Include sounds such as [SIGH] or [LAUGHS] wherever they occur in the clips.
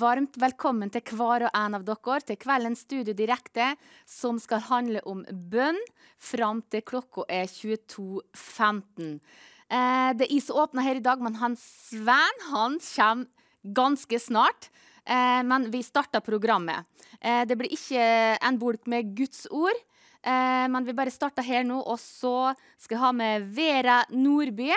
varmt velkommen til hver og en av dere til kveldens Studio Direkte, som skal handle om bønn fram til klokka er 22.15. Eh, det er is som her i dag, men han Sven han kommer ganske snart. Eh, men vi starter programmet. Eh, det blir ikke en bolk med Guds ord. Eh, men vi bare starter her nå, og så skal jeg ha med Vera Nordby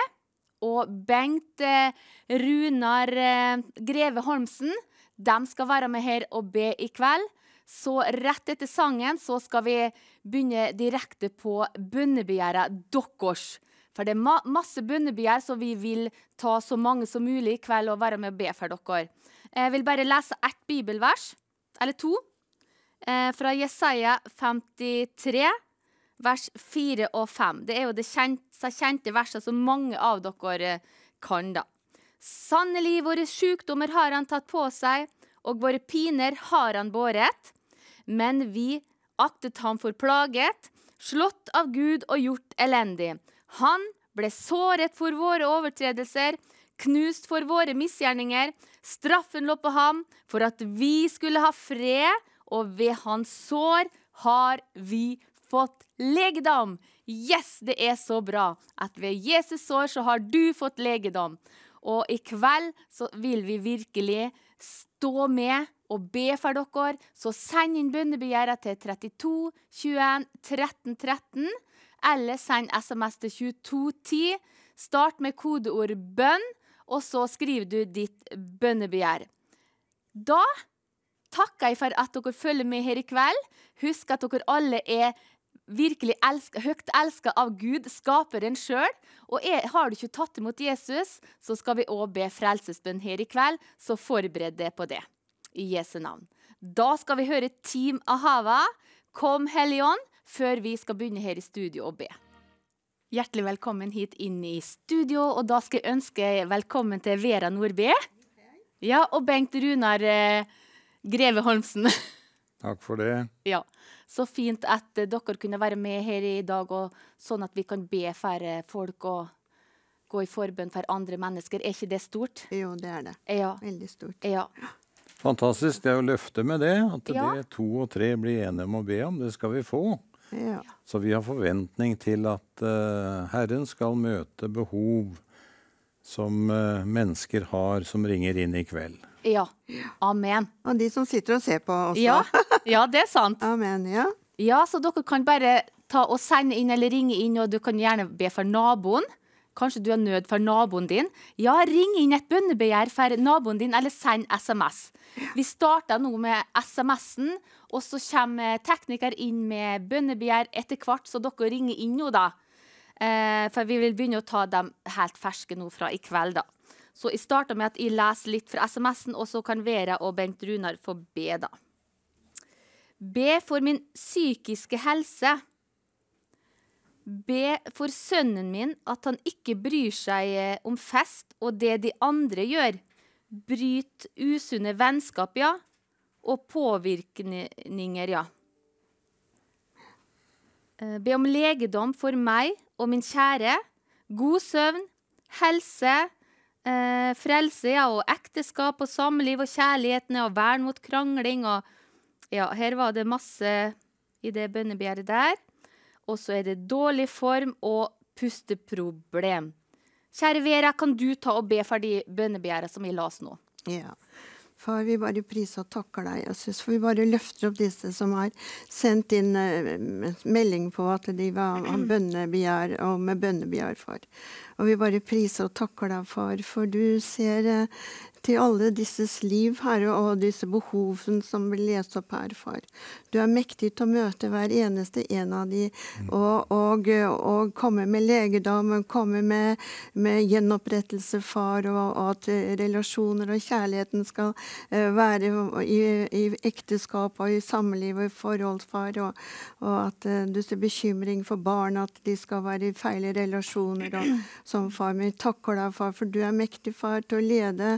og Bengt eh, Runar eh, Greve Holmsen. De skal være med her og be i kveld. Så rett etter sangen så skal vi begynne direkte på bønnebegjæret deres. For det er ma masse bønnebegjær, så vi vil ta så mange som mulig i kveld og være med og be for dere. Jeg vil bare lese ett bibelvers, eller to, eh, fra Jesaja 53 vers 4 og 5. Det er jo det kjente, verset som mange av dere kan, da. Sannelig, våre sykdommer har han tatt på seg, og våre piner har han båret. Men vi aktet ham for plaget, slått av Gud og gjort elendig. Han ble såret for våre overtredelser, knust for våre misgjerninger. Straffen lå på ham for at vi skulle ha fred, og ved hans sår har vi fått legedom. Yes, det er så bra at ved Jesus sår så har du fått legedom. Og i kveld så vil vi virkelig stå med og be for dere. Så send inn bønnebegjæret til 32 21 13 13, eller send SMS til 2210. Start med kodeord 'bønn', og så skriver du ditt bønnebegjær. Da takker jeg for at dere følger med her i kveld. Husk at dere alle er virkelig elska, høyt elska av Gud, skaperen sjøl. Og er, har du ikke tatt imot Jesus, så skal vi òg be frelsesbønn her i kveld, så forbered deg på det. I Jesu navn. Da skal vi høre Team Ahava, Kom Helligånd, før vi skal begynne her i studio og be. Hjertelig velkommen hit inn i studio, og da skal jeg ønske velkommen til Vera Nordby. Ja, og Bengt Runar eh, Greve Holmsen. Takk for det. Ja, Så fint at dere kunne være med her i dag, og sånn at vi kan be for folk og gå i forbønn for andre mennesker. Er ikke det stort? Jo, det er det. Ja. Veldig stort. ja. Fantastisk. Det er jo løftet med det. At Ja. det to og tre blir enige om å be om, det skal vi få. Ja. Så vi har forventning til at uh, Herren skal møte behov som uh, mennesker har som ringer inn i kveld. Ja. Amen. Og de som sitter og ser på også. Ja, [LAUGHS] ja det er sant. Amen. Ja. Ja, så dere kan bare ta og sende inn eller ringe inn, og du kan gjerne be for naboen. Kanskje du har nød for naboen din. Ja, ring inn et bønnebegjær for naboen din, eller send SMS. Vi starter nå med SMS-en, og så kommer tekniker inn med bønnebegjær etter hvert, så dere ringer inn nå, da. Eh, for vi vil begynne å ta dem helt ferske nå fra i kveld, da. Så jeg starter med at jeg leser litt fra SMS-en, og så kan Vera og Bengt Runar få be, da. Be for min psykiske helse. Be for sønnen min at han ikke bryr seg eh, om fest og det de andre gjør. Bryt usunne vennskap, ja. Og påvirkninger, ja. Eh, Be om legedom for meg og min kjære. God søvn, helse, eh, frelse ja, og ekteskap og samliv og kjærlighetene og vern mot krangling. og Ja, her var det masse i det bønnebegjæret der. Og så er det dårlig form og pusteproblem. Kjære Vera, kan du ta og be for de bønnebegjærene som vi las nå? ja. Far, vi bare priser og takker deg, Jesus, for vi bare løfter opp disse som har sendt inn eh, melding på at de var [CLEARS THROAT] bønnebegjær og med bønnebegjær, far. Og vi bare priser og takker deg, far, for du ser eh, til alle disses liv, Herre, og disse behovene som blir lest opp her, far. Du er mektig til å møte hver eneste en av de, og, og, og komme med legedom, komme med, med gjenopprettelse, far, og, og at relasjoner og kjærligheten skal eh, være i, i ekteskap og i samliv og i forhold, far, og, og at eh, du ser bekymring for barn, at de skal være i feil relasjoner og som far. min takker deg, far, for du er mektig, far, til å lede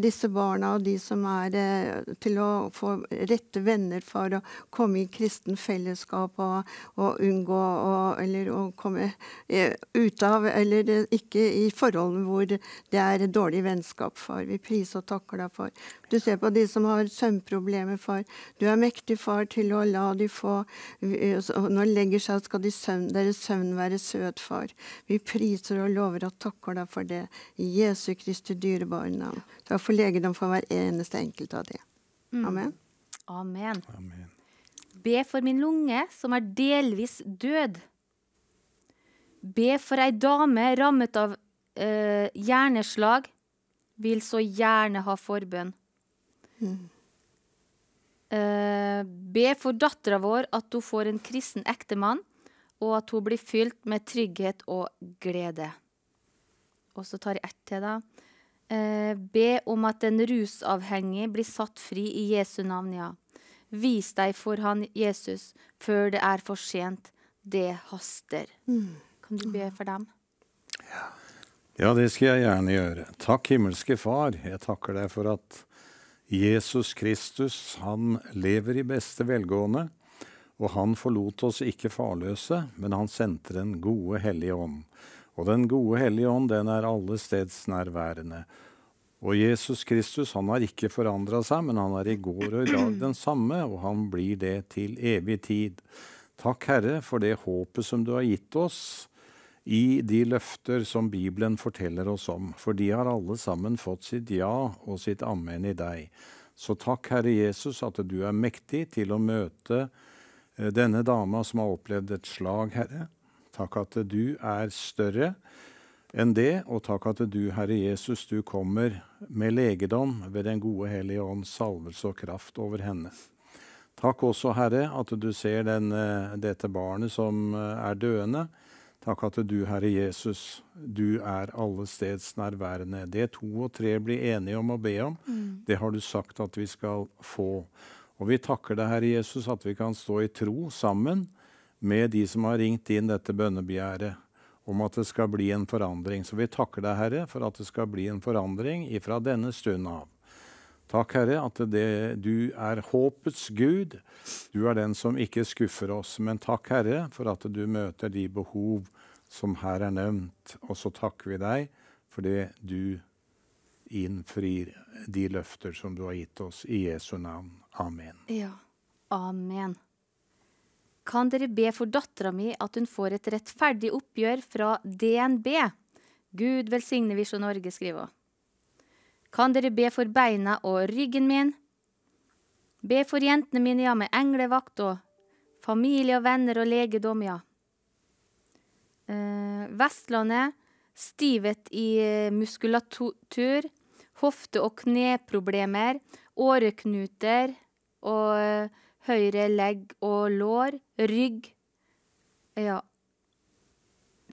disse barna og de som er eh, til å få rette venner for å komme i kristen fellesskap og, og unngå å, eller å komme eh, ut av eller eh, ikke i forhold hvor det er dårlig vennskap for. Vi priser og takker deg for. Du ser på de som har søvnproblemer, far. Du er mektig, far, til å la de få eh, Når de legger seg, skal de søvn, deres søvn være søt, far. Vi priser og lover og takker deg for det. I Jesu Kristi dyrebare navn. Takk for legedom for hver eneste enkelt av det. Amen. Amen. Amen. Be for min lunge, som er delvis død. Be for ei dame rammet av øh, hjerneslag. Vil så gjerne ha forbønn. Eh, be for dattera vår at hun får en kristen ektemann, og at hun blir fylt med trygghet og glede. Og så tar jeg ett til, da. Uh, be om at en rusavhengig blir satt fri i Jesu navn, ja. Vis deg for han Jesus før det er for sent. Det haster. Kan du be for dem? Ja, det skal jeg gjerne gjøre. Takk, himmelske Far. Jeg takker deg for at Jesus Kristus, han lever i beste velgående. Og han forlot oss ikke farløse, men han sendte den gode Hellige Ånd. Og den gode Hellige Ånd, den er alle steds nærværende. Og Jesus Kristus, han har ikke forandra seg, men han er i går og i dag den samme, og han blir det til evig tid. Takk, Herre, for det håpet som du har gitt oss i de løfter som Bibelen forteller oss om, for de har alle sammen fått sitt ja og sitt amen i deg. Så takk, Herre Jesus, at du er mektig til å møte eh, denne dama som har opplevd et slag, Herre. Takk at du er større enn det, og takk at du, Herre Jesus, du kommer med legedom ved Den gode Hellige Ånds salvelse og kraft over henne. Takk også, Herre, at du ser den, eh, dette barnet som eh, er døende. Takk at du, Herre Jesus, du er alle steds nærværende. Det to og tre blir enige om å be om, det har du sagt at vi skal få. Og vi takker deg, Herre Jesus, at vi kan stå i tro sammen med de som har ringt inn dette bønnebegjæret om at det skal bli en forandring. Så vi takker deg, Herre, for at det skal bli en forandring ifra denne stund av. Takk, Herre, at det, du er håpets Gud. Du er den som ikke skuffer oss. Men takk, Herre, for at du møter de behov som her er nevnt. Og så takker vi deg fordi du innfrir de løfter som du har gitt oss. I Jesu navn. Amen. Ja. Amen. Kan dere be for dattera mi at hun får et rettferdig oppgjør fra DNB? Gud velsigne Visjon Norge, skriver hun. Kan dere be for beina og ryggen min? Be for jentene mine, ja, med englevakt og familie og venner og legedom, ja. Eh, Vestlandet, stivhet i eh, muskulatur, hofte- og kneproblemer, åreknuter og eh, høyre legg og lår, rygg. Ja.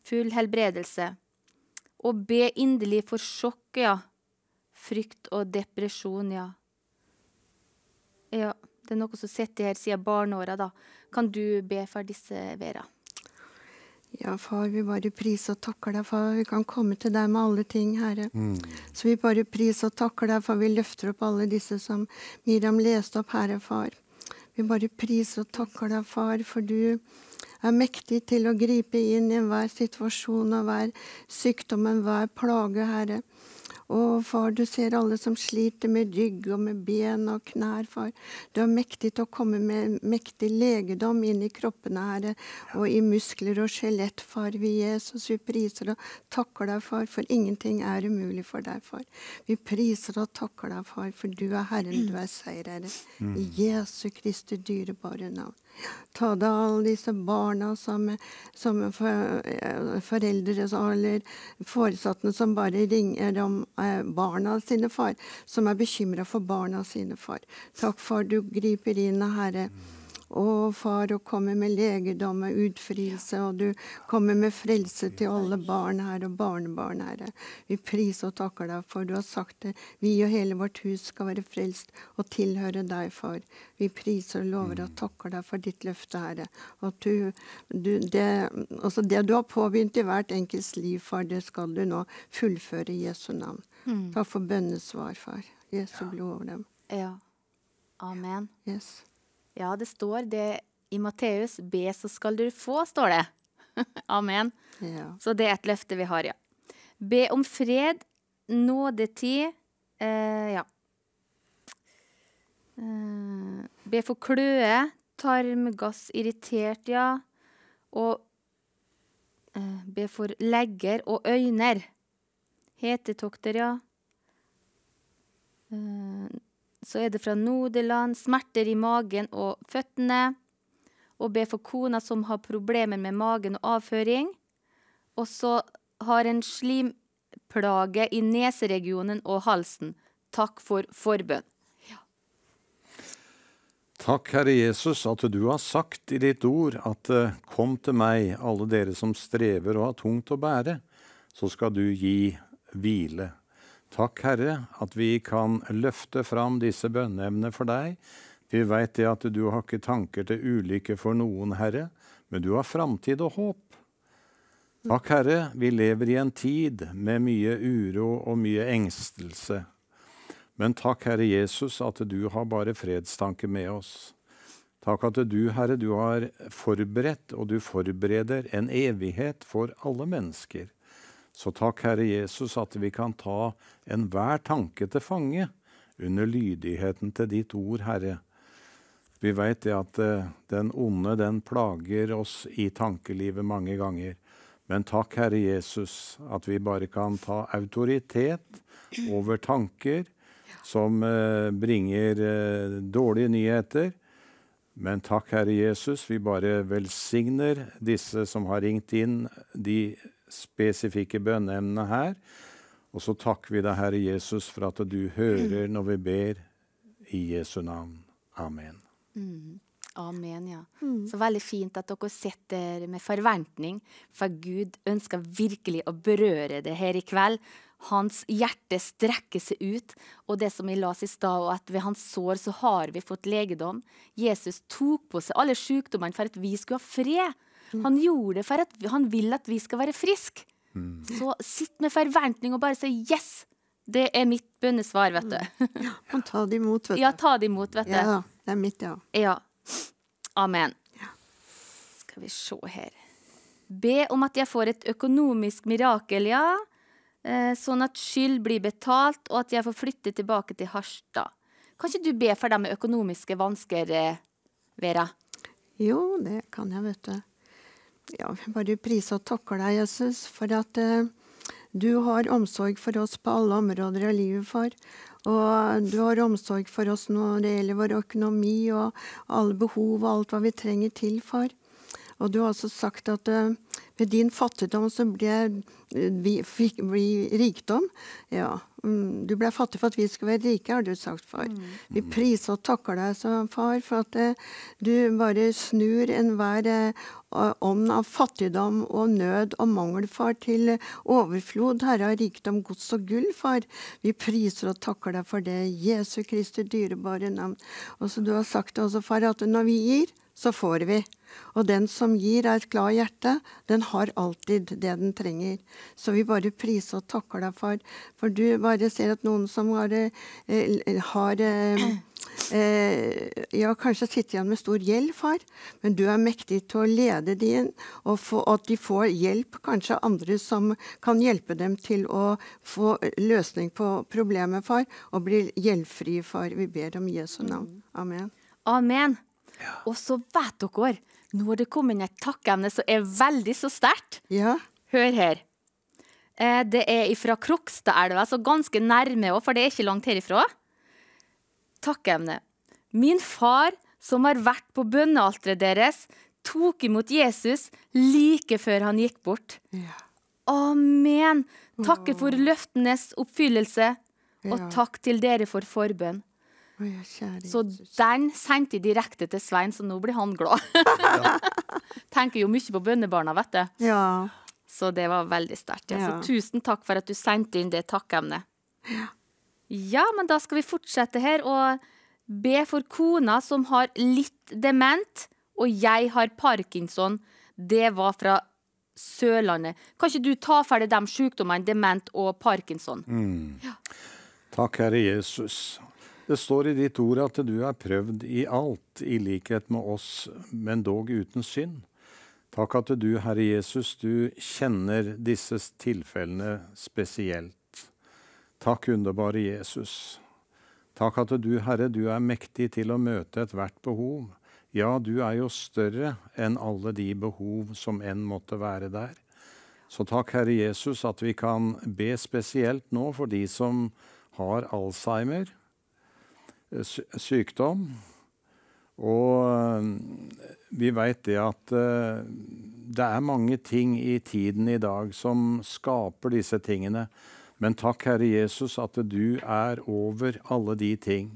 Full helbredelse. Og be inderlig for sjokk, ja. Frykt og depresjon, ja. Ja, det er noe som sitter her siden barneåra, da. Kan du be for disse, Vera? Ja, far, vi bare priser og takker deg far. vi kan komme til deg med alle ting, Herre. Så vi bare priser og takker deg for vi løfter opp alle disse som Miriam leste opp, Herre, far. Vi bare priser og takker deg, far, for du er mektig til å gripe inn i enhver situasjon og hver sykdom, enhver plage, Herre. Og far, du ser alle som sliter med rygg og med ben og knær, far. Du er mektig til å komme med mektig legedom inn i kroppene, Herre, og i muskler og skjelett, far. Vi Jesus, vi priser og takker deg, far, for ingenting er umulig for deg, far. Vi priser og takker deg, far, for du er Herren, du er seierherre. I Jesu Kristi dyrebare navn. Ta deg av alle disse barna som, som for, eh, foreldre eller foresatte som bare ringer om eh, barna sine, far. Som er bekymra for barna sine, far. Takk, for du griper inn, Herre. Å, far, å komme med legedom og utfrielse, og du kommer med frelse til alle barn her og barnebarn, Herre. Vi priser og takker deg for du har sagt det. Vi og hele vårt hus skal være frelst og tilhøre deg, far. Vi priser og lover og takker deg for ditt løfte, Herre. Og du, du, det, altså det du har påbegynt i hvert enkelts liv, far, det skal du nå fullføre i Jesu navn. Takk for bønnesvar, far. Jesu blod over dem. Ja. Amen. Yes. Ja, det står det i Matteus. Be, så skal du få, står det. [LAUGHS] Amen. Ja. Så det er et løfte vi har, ja. Be om fred, nådetid eh, Ja. Eh, be for kløe, tarmgass, irritert, ja. Og eh, be for legger og øyner. Hetetokter, ja. Eh, så er det fra Nodeland, smerter i magen og føttene. Og be for kona som har problemer med magen og avføring. Og så har en slimplage i neseregionen og halsen. Takk for forbønn. Takk, Herre Jesus, at du har sagt i ditt ord at eh, kom til meg, alle dere som strever og har tungt å bære, så skal du gi hvile. Takk, Herre, at vi kan løfte fram disse bønneemnene for deg. Vi veit det at du har ikke tanker til ulykke for noen, Herre, men du har framtid og håp. Takk, Herre, vi lever i en tid med mye uro og mye engstelse. Men takk, Herre Jesus, at du har bare fredstanke med oss. Takk at du, Herre, du har forberedt, og du forbereder en evighet for alle mennesker. Så takk, Herre Jesus, at vi kan ta enhver tanke til fange under lydigheten til ditt ord, Herre. Vi veit det at eh, den onde, den plager oss i tankelivet mange ganger. Men takk, Herre Jesus, at vi bare kan ta autoritet over tanker som eh, bringer eh, dårlige nyheter. Men takk, Herre Jesus, vi bare velsigner disse som har ringt inn de spesifikke bønneemnene her. Og så takker vi deg, Herre Jesus, for at du hører når vi ber i Jesu navn. Amen. Amen, ja. Så veldig fint at dere sitter med forventning, for Gud ønsker virkelig å berøre det her i kveld. Hans hjerte strekker seg ut, og det som vi las i stad, og at ved hans sår så har vi fått legedom. Jesus tok på seg alle sykdommene for at vi skulle ha fred. Han gjorde det for at han vil at vi skal være friske. Så sitt med forventning og bare si 'yes'. Det er mitt bønnesvar, vet du. [LAUGHS] Ja, ta det imot, vet du. Ja, ta det imot, vet du. Ja. Det er mitt, ja. Ja. Amen. Skal vi se her. Be om at jeg får et økonomisk mirakel, ja. Eh, Sånn at skyld blir betalt, og at jeg får flytte tilbake til Harstad. Kan ikke du be for dem med økonomiske vansker, eh, Vera? Jo, det kan jeg, vet du. Ja, vi bare priser og takker deg, Jesus, for at eh, du har omsorg for oss på alle områder av livet, far. Og du har omsorg for oss når det gjelder vår økonomi og alle behov og alt hva vi trenger til, far. Og du har også sagt at eh, ved din fattigdom så blir eh, vi, fikk vi rikdom. Ja, mm, du ble fattig for at vi skulle være rike, har du sagt, far. Vi priser og takker deg, som far, for at eh, du bare snur enhver eh, ånd av fattigdom og nød og mangel, far, til overflod, Herre, av rikdom, gods og gull, far. Vi priser og takker deg for det, Jesu Kristi dyrebare navn. Og så du har sagt også, far, at når vi gir, så får vi. Og den som gir av et glad hjerte, den har alltid det den trenger. Så vi bare priser og takker deg, far. For du bare ser at noen som har, eh, har eh, eh, ja, kanskje sitter igjen med stor gjeld, far, men du er mektig til å lede de inn, og få, at de får hjelp, kanskje andre som kan hjelpe dem til å få løsning på problemet, far, og bli gjeldfrie, far. Vi ber om Jesu navn. Amen. Amen. Og så vet dere, nå har det kommet inn et takkeemne som er veldig så sterkt. Ja. Hør her. Eh, det er fra Krokstadelva, så ganske nærme òg, for det er ikke langt herifra. Takkeemne. Min far, som har vært på bønnealteret deres, tok imot Jesus like før han gikk bort. ja. Amen. Takke for løftenes oppfyllelse, og takk til dere for forbønn. Så den sendte jeg direkte til Svein, så nå blir han glad. [LAUGHS] Tenker jo mye på bønnebarna, vet du. Ja. Så det var veldig sterkt. Ja. Ja. Så tusen takk for at du sendte inn det takkemnet. Ja, men da skal vi fortsette her og be for kona som har litt dement, og jeg har parkinson. Det var fra Sørlandet. Kan ikke du ta ferdig de sykdommene dement og parkinson? Takk, Herre Jesus. Det står i ditt ord at du er prøvd i alt, i likhet med oss, men dog uten synd. Takk at du, Herre Jesus, du kjenner disse tilfellene spesielt. Takk, underbare Jesus. Takk at du, Herre, du er mektig til å møte ethvert behov. Ja, du er jo større enn alle de behov som enn måtte være der. Så takk, Herre Jesus, at vi kan be spesielt nå for de som har Alzheimer, sykdom. Og eh, vi veit det at eh, det er mange ting i tiden i dag som skaper disse tingene. Men takk, Herre Jesus, at du er over alle de ting.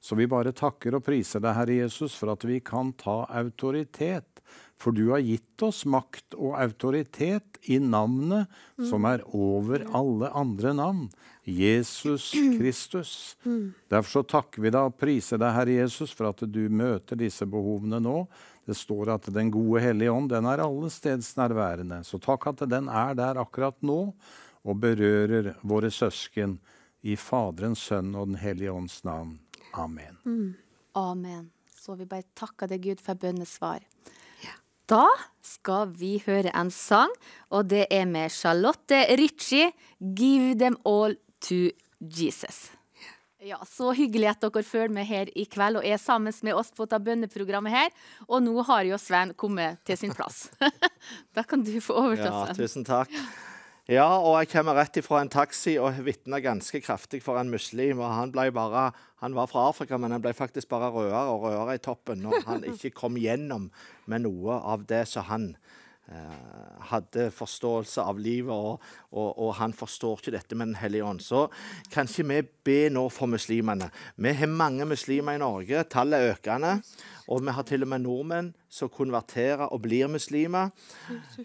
Så vi bare takker og priser deg, Herre Jesus, for at vi kan ta autoritet. For du har gitt oss makt og autoritet i navnet som er over alle andre navn. Jesus Kristus. Derfor så takker vi deg og priser deg, Herre Jesus, for at du møter disse behovene nå. Det står at Den gode hellige ånd den er alle steds nærværende. Så takk at den er der akkurat nå og berører våre søsken i Faderens, Sønn og Den hellige ånds navn. Amen. Amen. Så vi bare takker deg, Gud, for bønnesvar. Da skal vi høre en sang, og det er med Charlotte Ritchie, 'Give them all to Jesus'. Ja, Så hyggelig at dere følger med her i kveld og er sammen med oss på dette bønneprogrammet her. Og nå har jo Sven kommet til sin plass. [LAUGHS] da kan du få overta, Ja, tusen takk. Ja, og jeg kommer rett ifra en taxi og vitna ganske kraftig for en muslim. og Han ble bare, han var fra Afrika, men han ble faktisk bare rødere og rødere i toppen når han [LAUGHS] ikke kom gjennom med noe av det som han hadde forståelse av livet, og, og, og han forstår ikke dette med Den hellige ånd. Så kan ikke vi be nå for muslimene? Vi har mange muslimer i Norge, tallet er økende. Og vi har til og med nordmenn som konverterer og blir muslimer.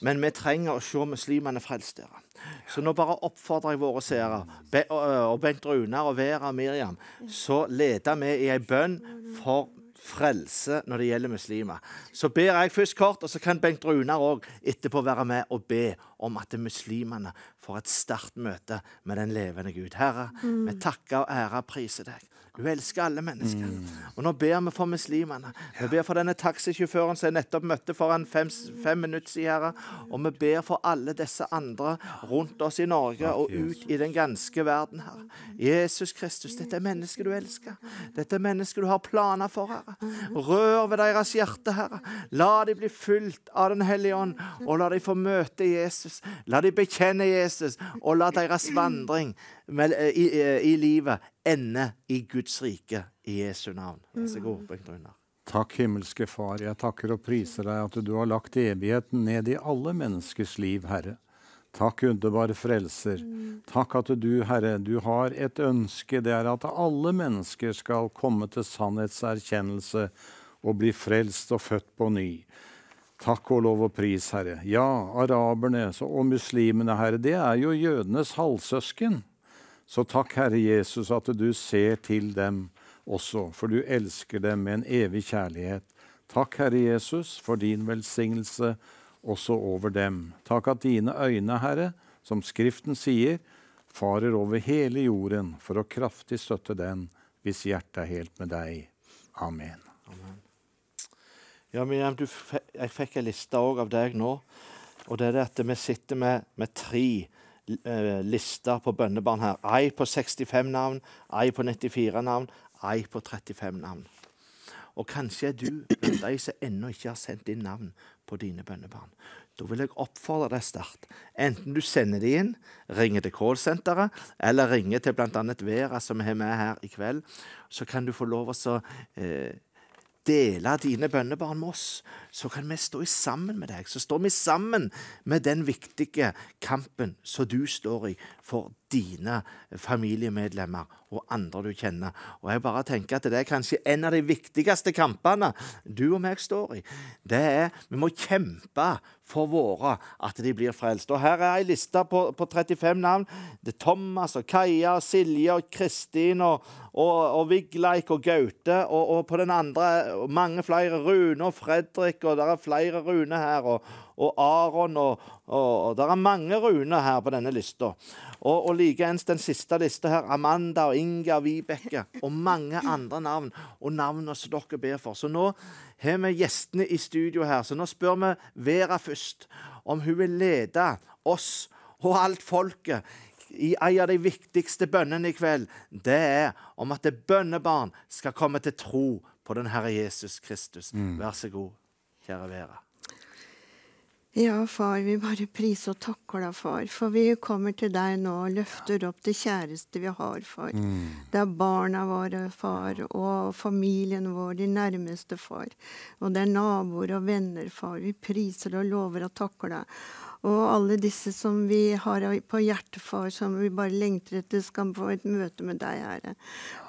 Men vi trenger å se muslimene frelst. dere. Så nå bare oppfordrer jeg våre seere, Be og Bent Runar og Vera og Miriam, så leder vi i ei bønn for frelse når det gjelder muslimer. Så ber jeg først kort, og så kan Bengt Runar òg etterpå være med og be om at muslimene får et sterkt møte med den levende Gud. Herre, vi takker og ærer og priser deg. Du elsker alle mennesker. Og nå ber vi for muslimene. Vi ber for denne taxisjåføren som jeg nettopp møtte for en fem, fem minutter siden. Herre. Og vi ber for alle disse andre rundt oss i Norge og ut i den ganske verden, Herre. Jesus Kristus, dette er mennesket du elsker. Dette er mennesket du har planer for, Herre. Rør ved deres hjerte, Herre. La de bli fylt av Den hellige ånd, og la de få møte Jesus. La de bekjenne Jesus, og la deres vandring i, i, i livet ende i Guds rike i Jesu navn. Vær så god, Bengt Runar. Takk, himmelske Far, jeg takker og priser deg at du har lagt evigheten ned i alle menneskers liv, Herre. Takk, underbare Frelser. Takk at du, Herre, du har et ønske, det er at alle mennesker skal komme til sannhetserkjennelse og bli frelst og født på ny. Takk og lov og pris, Herre. Ja, araberne og muslimene, Herre, det er jo jødenes halvsøsken. Så takk, Herre Jesus, at du ser til dem også, for du elsker dem med en evig kjærlighet. Takk, Herre Jesus, for din velsignelse også over dem. Takk at dine øyne, Herre, som Skriften sier, farer over hele jorden for å kraftig støtte den hvis hjertet er helt med deg. Amen. Ja, Miriam, jeg fikk en liste òg av deg nå. Og det er det at vi sitter med, med tre eh, lister på bønnebarn her. Ei på 65 navn, ei på 94 navn, ei på 35 navn. Og kanskje er du blant de som ennå ikke har sendt inn navn på dine bønnebarn. Da vil jeg oppfordre deg sterkt. Enten du sender de inn, ringer til callsenteret, eller ringer til bl.a. Vera, som vi har med her i kveld, så kan du få lov å så, eh, dele dine bønnebarn med oss, så kan vi stå sammen med deg. Så står vi sammen med den viktige kampen som du står i for dine familiemedlemmer og andre du kjenner. Og jeg bare tenker at det er kanskje en av de viktigste kampene du og meg står i. Det er Vi må kjempe for våre at de blir frelst. Og Her er ei liste på, på, 35 navn. Det er Thomas og Kaja og Silje og Kristin og, og, og Vigleik og Gaute. Og, og, på den andre mange flere. Rune og Fredrik, og det er flere Rune her. Og, og Aron og, og, Det er mange Rune her på denne lista. Og, og likeens den siste lista her. Amanda og Inga og Vibeke. Og mange andre navn. Og navnene som dere ber for. Så nå har vi gjestene i studio her, så nå spør vi Vera først om hun vil lede oss og alt folket i en av de viktigste bønnene i kveld. Det er om at det bønnebarn skal komme til tro på den Herre Jesus Kristus. Mm. Vær så god, kjære Vera. Ja, far, vi bare priser og takker deg, far, for vi kommer til deg nå og løfter opp det kjæreste vi har, far. Mm. Det er barna våre, far, og familien vår, de nærmeste, far. Og det er naboer og venner, far. Vi priser og lover og takker deg. Og alle disse som vi har på hjertet, for, som vi bare lengter etter skal få et møte med deg, Herre.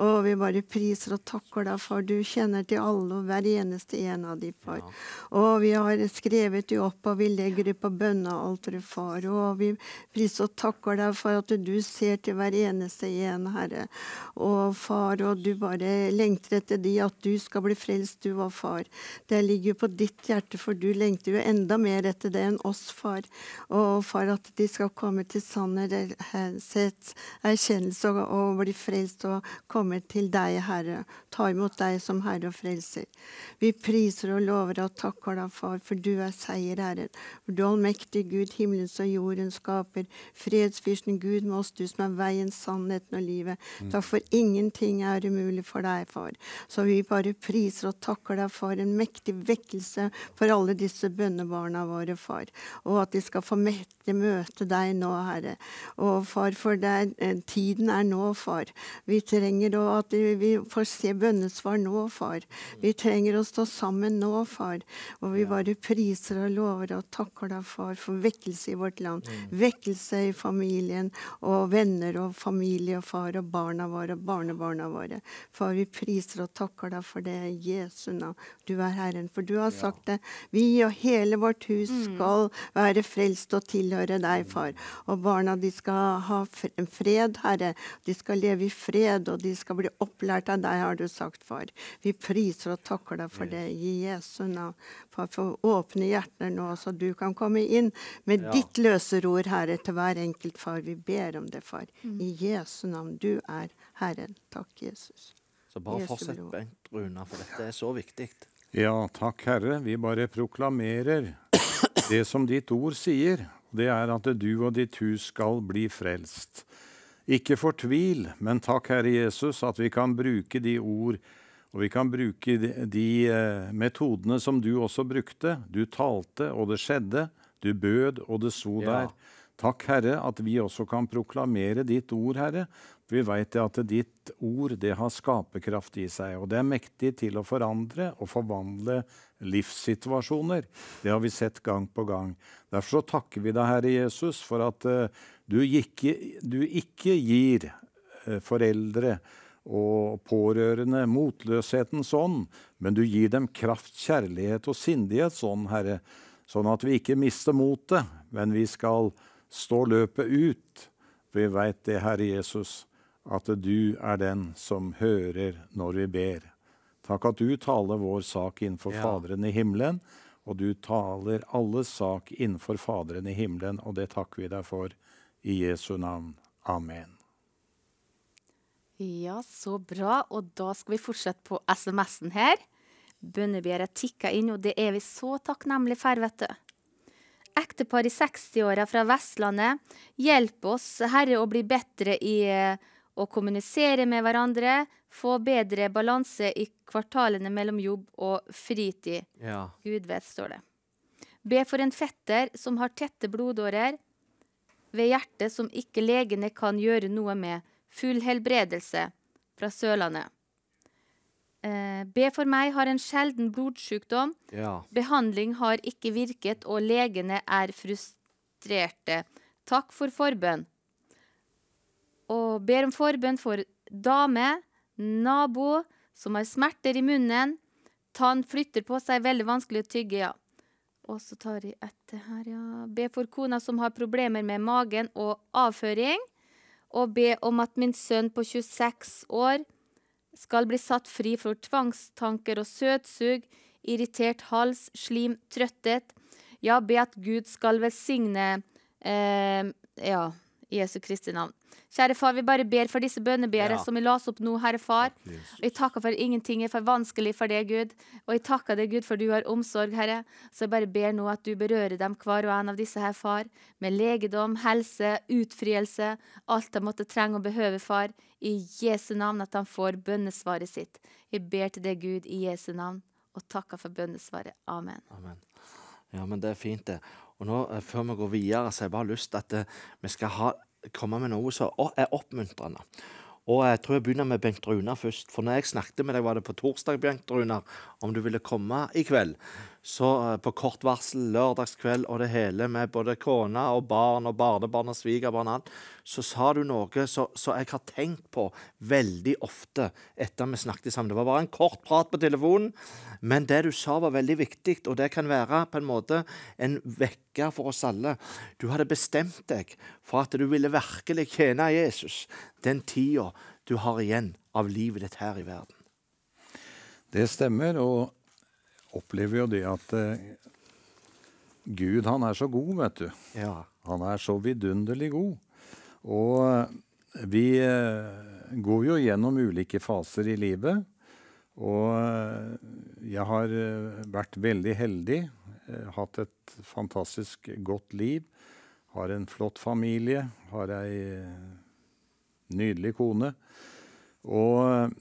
Og vi bare priser og takker deg, far. Du kjenner til alle og hver eneste en av dem, far. Ja. Og vi har skrevet dem opp, og vi legger dem på bønnealteret, far. Og vi priser og takker deg for at du ser til hver eneste en, Herre. Og far, og du bare lengter etter de, at du skal bli frelst, du og far. Det ligger jo på ditt hjerte, for du lengter jo enda mer etter det enn oss, far og for at de skal komme til sann erkjennelse og, og bli frelst og komme til deg, Herre. Ta imot deg som Herre og Frelser. Vi priser og lover og takker deg, Far, for du er seierherren. For du allmektig Gud, himmelens og jorden skaper, fredsfyrsten Gud med oss, du som er veien, sannheten og livet. Mm. Takk for ingenting er umulig for deg, Far. Så vi bare priser og takker deg for en mektig vekkelse for alle disse bønnebarna våre, Far. Og at de skal skal få møte deg nå, Herre. Og far, for er, eh, tiden er nå, far. Vi trenger at vi får se bønnesvar nå, far. Vi trenger å stå sammen nå, far. Og vi bare priser og lover og takker deg, far, for vekkelse i vårt land. Mm. Vekkelse i familien og venner og familie og far og barna våre og barnebarna våre. Far, vi priser og takker deg for det Jesu navn. Du er Herren. For du har sagt det. Vi og hele vårt hus mm. skal være frelst frelst og tilhøre deg, far. Og barna de skal ha fred, Herre. De skal leve i fred, og de skal bli opplært av deg, har du sagt, far. Vi priser og takker deg for det i Jesu navn. Far, for åpne hjerter nå, så du kan komme inn med ja. ditt løserord, Herre, til hver enkelt, far. Vi ber om det, far. Mm. I Jesu navn. Du er Herren. Takk, Jesus. Så bare fortsett, Bent Runa, for dette er så viktig. Ja, takk, Herre. Vi bare proklamerer det som ditt ord sier, det er at du og ditt hus skal bli frelst. Ikke fortvil, men takk, Herre Jesus, at vi kan bruke de ord og vi kan bruke de, eh, metodene som du også brukte. Du talte, og det skjedde. Du bød, og det sto der. Takk, Herre, at vi også kan proklamere ditt ord, Herre. Vi veit at ditt ord det har skaperkraft i seg, og det er mektig til å forandre og forvandle livssituasjoner. Det har vi sett gang på gang. Derfor så takker vi deg, Herre Jesus, for at uh, du, ikke, du, ikke, gir uh, foreldre og pårørende motløshetens ånd, men du gir dem kraft, kjærlighet og sindighets ånd, Herre, sånn at vi ikke mister motet, men vi skal stå løpet ut. Vi veit det, Herre Jesus, at du er den som hører når vi ber. Takk at du taler vår sak innenfor ja. Faderen i himmelen, og du taler alles sak innenfor Faderen i himmelen, og det takker vi deg for i Jesu navn. Amen. Ja, så bra. Og da skal vi fortsette på SMS-en her. Bønnebegjæret tikker inn, og det er vi så takknemlige for, vet du. Ektepar i 60-åra fra Vestlandet, hjelp oss, Herre, å bli bedre i å kommunisere med hverandre, få bedre balanse i kvartalene mellom jobb og fritid. Ja. Gud vet, står det. Be for en fetter som har tette blodårer ved hjertet som ikke legene kan gjøre noe med. Full helbredelse fra Sørlandet. Eh, be for meg har en sjelden blodsykdom. Ja. Behandling har ikke virket, og legene er frustrerte. Takk for forbønn. Og ber om forbønn for dame, nabo, som har smerter i munnen. Tann flytter på seg, veldig vanskelig å tygge, ja. Og så tar jeg etter her, ja. Be for kona som har problemer med magen og avføring. Og be om at min sønn på 26 år skal bli satt fri for tvangstanker og søtsug, irritert hals, slim, trøtthet. Ja, be at Gud skal velsigne eh, Ja, Jesu Kristi navn. Kjære far, vi bare ber for disse bønnebegjere Ja. som vi las opp nå, Herre far. Og jeg takker for ingenting er for vanskelig for deg, Gud. Og jeg takker deg, Gud, for du har omsorg, Herre. Så jeg bare ber nå at du berører dem, hver og en av disse her, far. Med legedom, helse, utfrielse. Alt de måtte trenge og behøve, far. I Jesu navn, at de får bønnesvaret sitt. Jeg ber til deg, Gud, i Jesu navn. Og takker for bønnesvaret. Amen. Amen. Ja, men det er fint, det. Og nå, eh, før vi går videre, så har jeg bare lyst til at eh, vi skal ha, komme med noe som er oppmuntrende. Og jeg tror jeg begynner med Bengt Runar først. For når jeg snakket med deg, var det på torsdag, Bengt Runar, om du ville komme i kveld. Så eh, på kort varsel, lørdagskveld og det hele, med både kone og barn og barnebarn og svigerbarn og alt, så sa du noe så jeg har tenkt på veldig ofte etter vi snakket sammen. Det var bare en kort prat på telefonen, men det du sa var veldig viktig, og det kan være på en måte en vekker for oss alle. Du hadde bestemt deg for at du ville virkelig tjene Jesus den tida du har igjen av livet ditt her i verden. Det stemmer, og opplever jo det at eh, Gud, han er så god, vet du. Ja. Han er så vidunderlig god. Og eh, vi eh, går jo gjennom ulike faser i livet. Og eh, jeg har eh, vært veldig heldig. Hatt et fantastisk godt liv. Har en flott familie. Har ei nydelig kone. Og,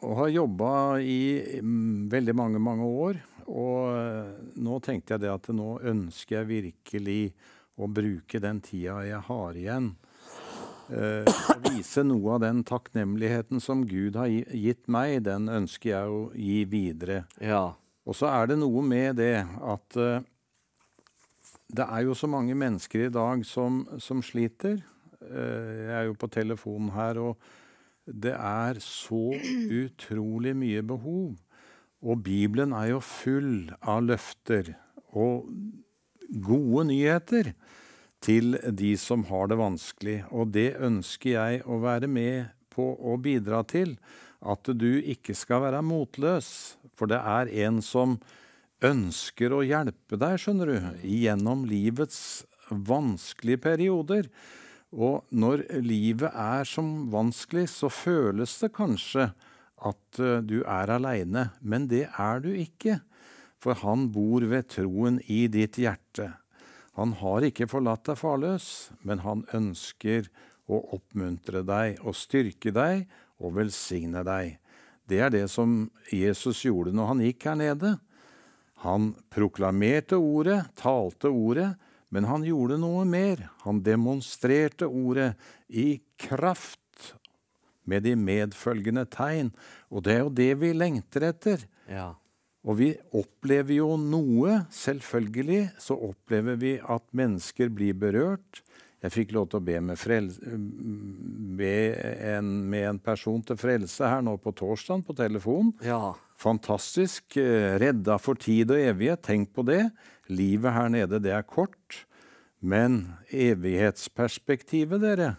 og har jobba i mm, veldig mange, mange år. Og nå tenkte jeg det at nå ønsker jeg virkelig å bruke den tida jeg har igjen. Eh, og vise noe av den takknemligheten som Gud har gitt meg, den ønsker jeg å gi videre. Ja. Og så er det noe med det at eh, det er jo så mange mennesker i dag som, som sliter. Eh, jeg er jo på telefonen her, og det er så utrolig mye behov. Og Bibelen er jo full av løfter og gode nyheter til de som har det vanskelig. Og det ønsker jeg å være med på å bidra til. At du ikke skal være motløs. For det er en som ønsker å hjelpe deg, skjønner du, gjennom livets vanskelige perioder. Og når livet er som vanskelig, så føles det kanskje at eh, du er aleine, men det er du ikke. For han bor ved troen i ditt hjerte. Han har ikke forlatt deg farløs, men han ønsker å oppmuntre deg og styrke deg og velsigne deg. Det er det som Jesus gjorde når han gikk her nede. Han proklamerte ordet, talte ordet, men han gjorde noe mer. Han demonstrerte ordet i kraft med de medfølgende tegn. Og det er jo det vi lengter etter. Ja. Og vi opplever jo noe. Selvfølgelig så opplever vi at mennesker blir berørt. Jeg fikk lov til å be med, frelse, be en, med en person til frelse her nå på torsdag på telefon. Ja. Fantastisk. eh, Redda for tid og evighet. Tenk på det. Livet her nede, det er kort. Men evighetsperspektivet, dere,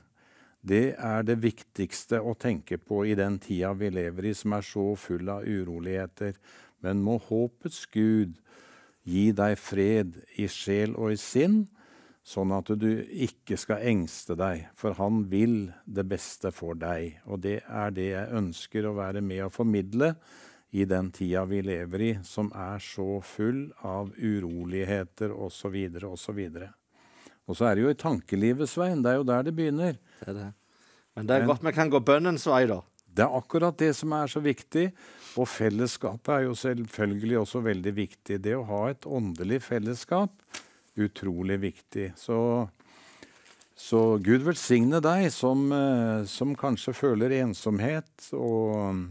det er det viktigste å tenke på i den tida vi lever i, som er så full av uroligheter. Men må håpets Gud gi deg fred i sjel og i sinn, sånn at du ikke skal engste deg, for han vil det beste for deg. Og det er det jeg ønsker å være med å formidle i den tida vi lever i, som er så full av uroligheter osv. osv. Og så er det jo i tankelivet, Svein. Det er jo der det begynner. Det det. Men det er godt vi kan gå bønnens vei, da. Det er akkurat det som er så viktig. Og fellesskapet er jo selvfølgelig også veldig viktig. Det å ha et åndelig fellesskap, utrolig viktig. Så, så Gud velsigne deg som, eh, som kanskje føler ensomhet, og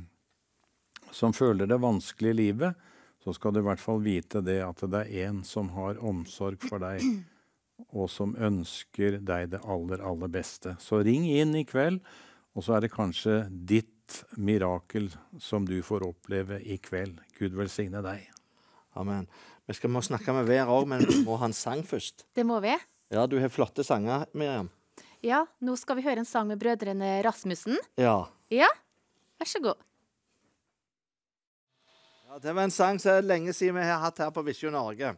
som føler det vanskelig i livet. Så skal du i hvert fall vite det at det er en som har omsorg for deg. og som ønsker deg det aller, aller beste. Så ring inn i kveld, og så er det kanskje ditt mirakel som du får oppleve i kveld. Gud velsigne deg. Amen. Vi skal må snakke med hver òg, men vi må ha en sang først. Det må vi. Ja, du har flotte sanger, Miriam. Ja, nå skal vi høre en sang med brødrene Rasmussen. Ja. Ja, vær så god. Ja. Det var en sang som er lenge siden vi har hatt her på Visjon Norge.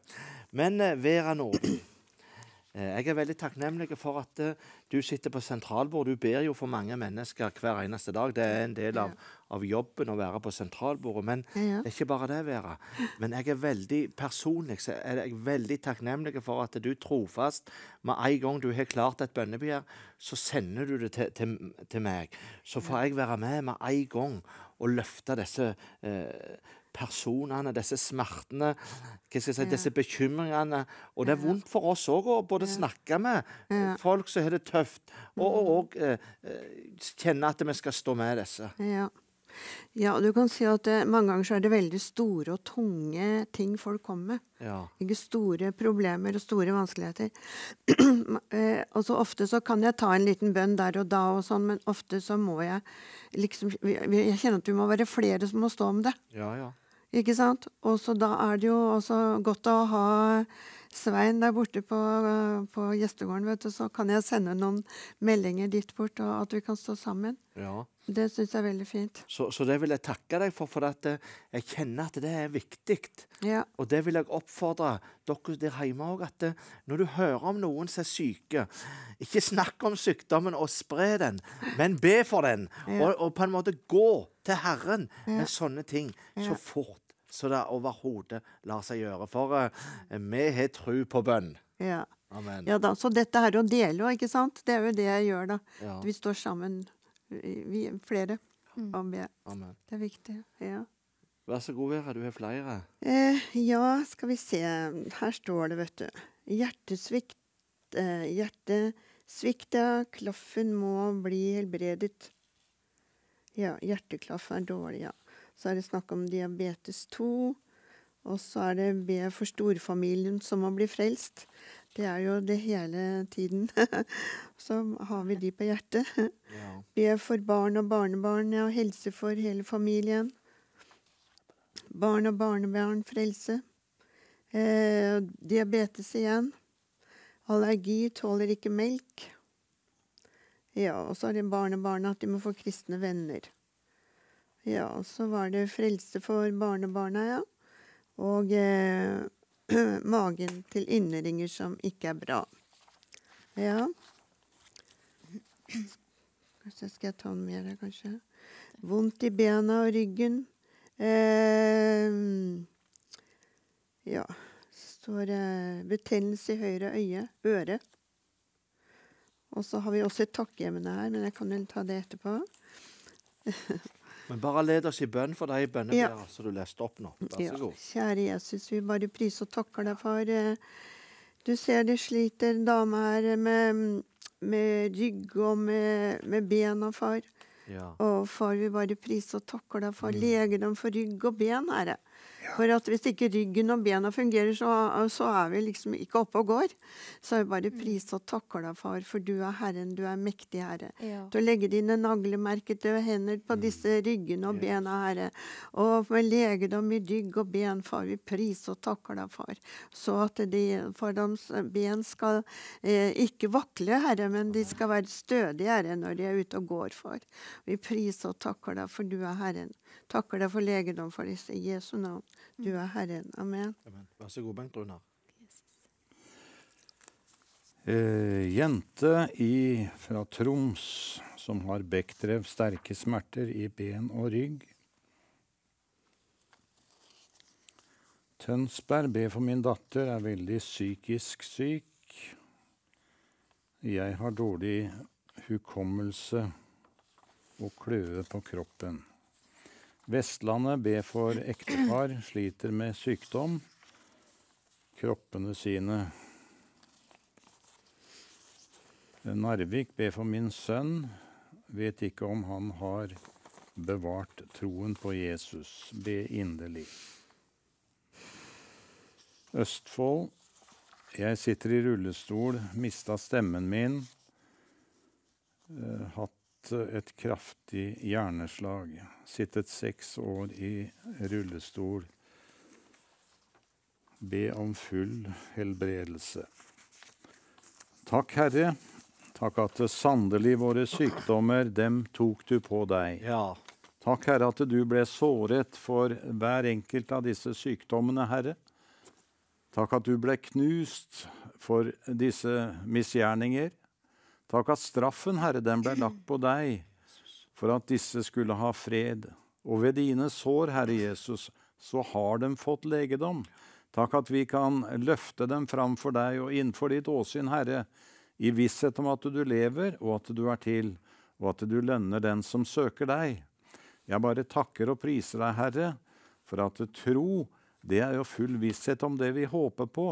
Men eh, Vera Norden, [CLEARS THROAT] eh, jeg er veldig takknemlig for at eh, du sitter på sentralbord. Du ber jo for mange mennesker hver eneste dag. Det er en del av, av jobben å være på sentralbordet. Men Ja. det er ikke bare det, Vera. Men jeg er veldig personlig så er jeg veldig takknemlig for at du trofast med en gang du har klart et bønnebegjær, så sender du det til, til, til meg. Så får jeg være med med en gang og løfte disse eh, personene, disse smertene, hva skal jeg si, disse bekymringene. Og det er vondt for oss òg å både snakke med Ja. folk som har det tøft, og, og, og eh, eh, kjenne at vi skal stå med disse. Ja. ja, du kan si at det, mange ganger så er det veldig store og tunge ting folk kommer med. Ja. Ikke store problemer og store vanskeligheter. [CLEARS THROAT] eh, og så ofte så kan jeg ta en liten bønn der og da, og sånn, men ofte så må jeg liksom Jeg kjenner at vi må være flere som må stå om det. Ja, ja. Ikke sant? Og så da er det jo også godt å ha Svein der borte på, på gjestegården, vet du, så kan jeg sende noen meldinger dit bort, og at vi kan stå sammen. ja. Det syns jeg er veldig fint. Så, så det vil jeg takke deg for, for at eh, jeg kjenner at det er viktig. Ja. Og det vil jeg oppfordre dere der hjemme òg, at eh, når du hører om noen som er syke, ikke snakk om sykdommen og spre den, men be for den. Og, og på en måte gå til Herren med sånne ting så fort så det overhodet lar seg gjøre. For uh, vi har tru på bønn. Ja. Amen. ja da, Så dette er å dele òg, ikke sant? Det er jo det jeg gjør, da. Ja. Vi står sammen, vi er flere, og ber. Amen. Det er viktig. Ja. Vær så god, Vera. Du har flere. Eh, ja, skal vi se. Her står det, vet du. Hjertesvikt. Eh, hjertesvikt, ja. Klaffen må bli helbredet. Ja, hjerteklaff er dårlig, ja. Så er det snakk om diabetes 2. Og så er det be for storfamilien som må bli frelst. Det er jo det hele tiden. [LAUGHS] så har vi de på hjertet. Ja. Be for barn og barnebarn, ja. Helse for hele familien. Barn og barnebarn frelse. Eh, diabetes igjen. Allergi, tåler ikke melk. Ja, og så er det barnebarna at de må få kristne venner. Ja, så var det frelse for barnebarna, ja. Og eh, [CLEARS THROAT] magen til innringer som ikke er bra. Ja. Kanskje skal jeg ta noe mer, kanskje. Vondt i bena og ryggen. Eh, ja. Står det betennelse i høyre øye. Øre. Og så har vi også et takkeemne her, men jeg kan vel ta det etterpå. [LAUGHS] Men bare led oss i bønn for de bønnebærere som du leste opp nå. Vær Ja, så god. kjære Jesus, vi bare priser og takker deg for eh, Du ser det sliter en dame her med, med rygg og med, med bena, far. Ja. Og far, vi bare priser og takker deg Mm. for legedom for rygg og ben, Herre. For at hvis ikke ryggen og bena fungerer, så, så er vi liksom ikke oppe og går. Så er vi bare priser og takker deg, far, for du er Herren, du er mektig, Herre. Ja. Til å legge dine naglemerkede hender på disse ryggene og bena, Herre. Og med legedom i rygg og ben, far, vi priser og takker deg, far. Så at de, for deres ben skal eh, ikke vakle, Herre, men de skal være stødige, Herre, når de er ute og går, far. Vi priser og takker deg, for du er Herren. Takker deg for legedom for disse. I Jesu navn. Du er Herren. Amen. Amen. Vær så god, Bengt Runar. Eh, jente i, fra Troms som har Bechdrev sterke smerter i ben og rygg. Tønsberg be for min datter, er veldig psykisk syk. Jeg har dårlig hukommelse og kløe på kroppen. Vestlandet be for ektepar, sliter med sykdom. Kroppene sine Narvik be for min sønn. Vet ikke om han har bevart troen på Jesus. Be inderlig. Østfold. Jeg sitter i rullestol, mista stemmen min. Uh, hatt et kraftig hjerneslag. Sittet seks år i rullestol. Be om full helbredelse. Takk, Herre. Takk at sannelig våre sykdommer, dem tok du på deg. Ja. Takk, Herre, at du ble såret for hver enkelt av disse sykdommene, Herre. Takk at du ble knust for disse misgjerninger. Takk at straffen, Herre, den ble lagt på deg for at disse skulle ha fred. Og ved dine sår, Herre Jesus, så har de fått legedom. Takk at vi kan løfte dem fram for deg og innenfor ditt åsyn, Herre, i visshet om at du lever, og at du er til, og at du lønner den som søker deg. Jeg bare takker og priser deg, Herre, for at tro, det er jo full visshet om det vi håper på,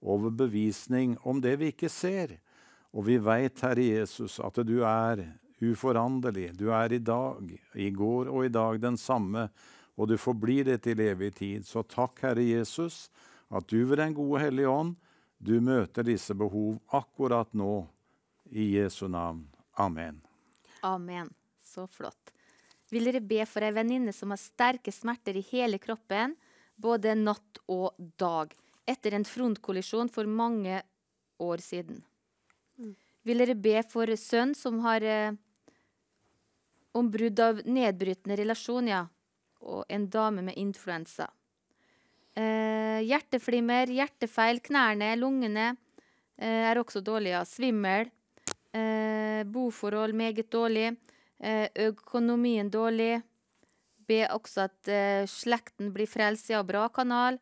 overbevisning om det vi ikke ser. Og vi veit, Herre Jesus, at du er uforanderlig. Du er i dag, i går og i dag den samme, og du forblir det til evig tid. Så takk, Herre Jesus, at du ved Den gode Hellige Ånd, du møter disse behov akkurat nå. I Jesu navn. Amen. Amen. Så flott. Vil dere be for ei venninne som har sterke smerter i hele kroppen, både natt og dag, etter en frontkollisjon for mange år siden? Vil dere be for sønn som har eh, om brudd av nedbrytende relasjon, ja, og en dame med influensa? Eh, hjerteflimmer, hjertefeil, knærne, lungene eh, er også dårlige. Svimmel. Eh, boforhold meget dårlig. Eh, økonomien dårlig. Be også at eh, slekten blir frelst, ja, bra kanal.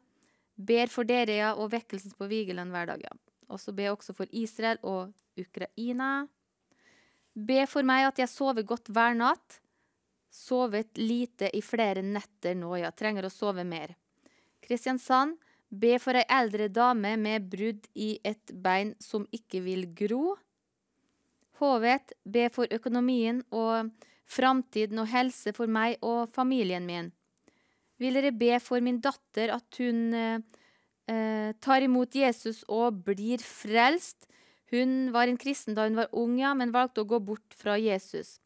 Ber for dere, ja, og vekkelsen på Vigeland hver dag, ja. Og så be også for Israel og Ukraina. Be for meg at jeg sover godt hver natt. Sovet lite i flere netter nå, ja. Trenger å sove mer. Kristiansand, be for ei eldre dame med brudd i et bein som ikke vil gro. Håvet, be for økonomien og framtiden og helse for meg og familien min. Vil dere be for min datter at hun eh, eh, tar imot Jesus og blir frelst? Hun var en kristen da hun var ung, ja, men valgte å gå bort fra Jesus.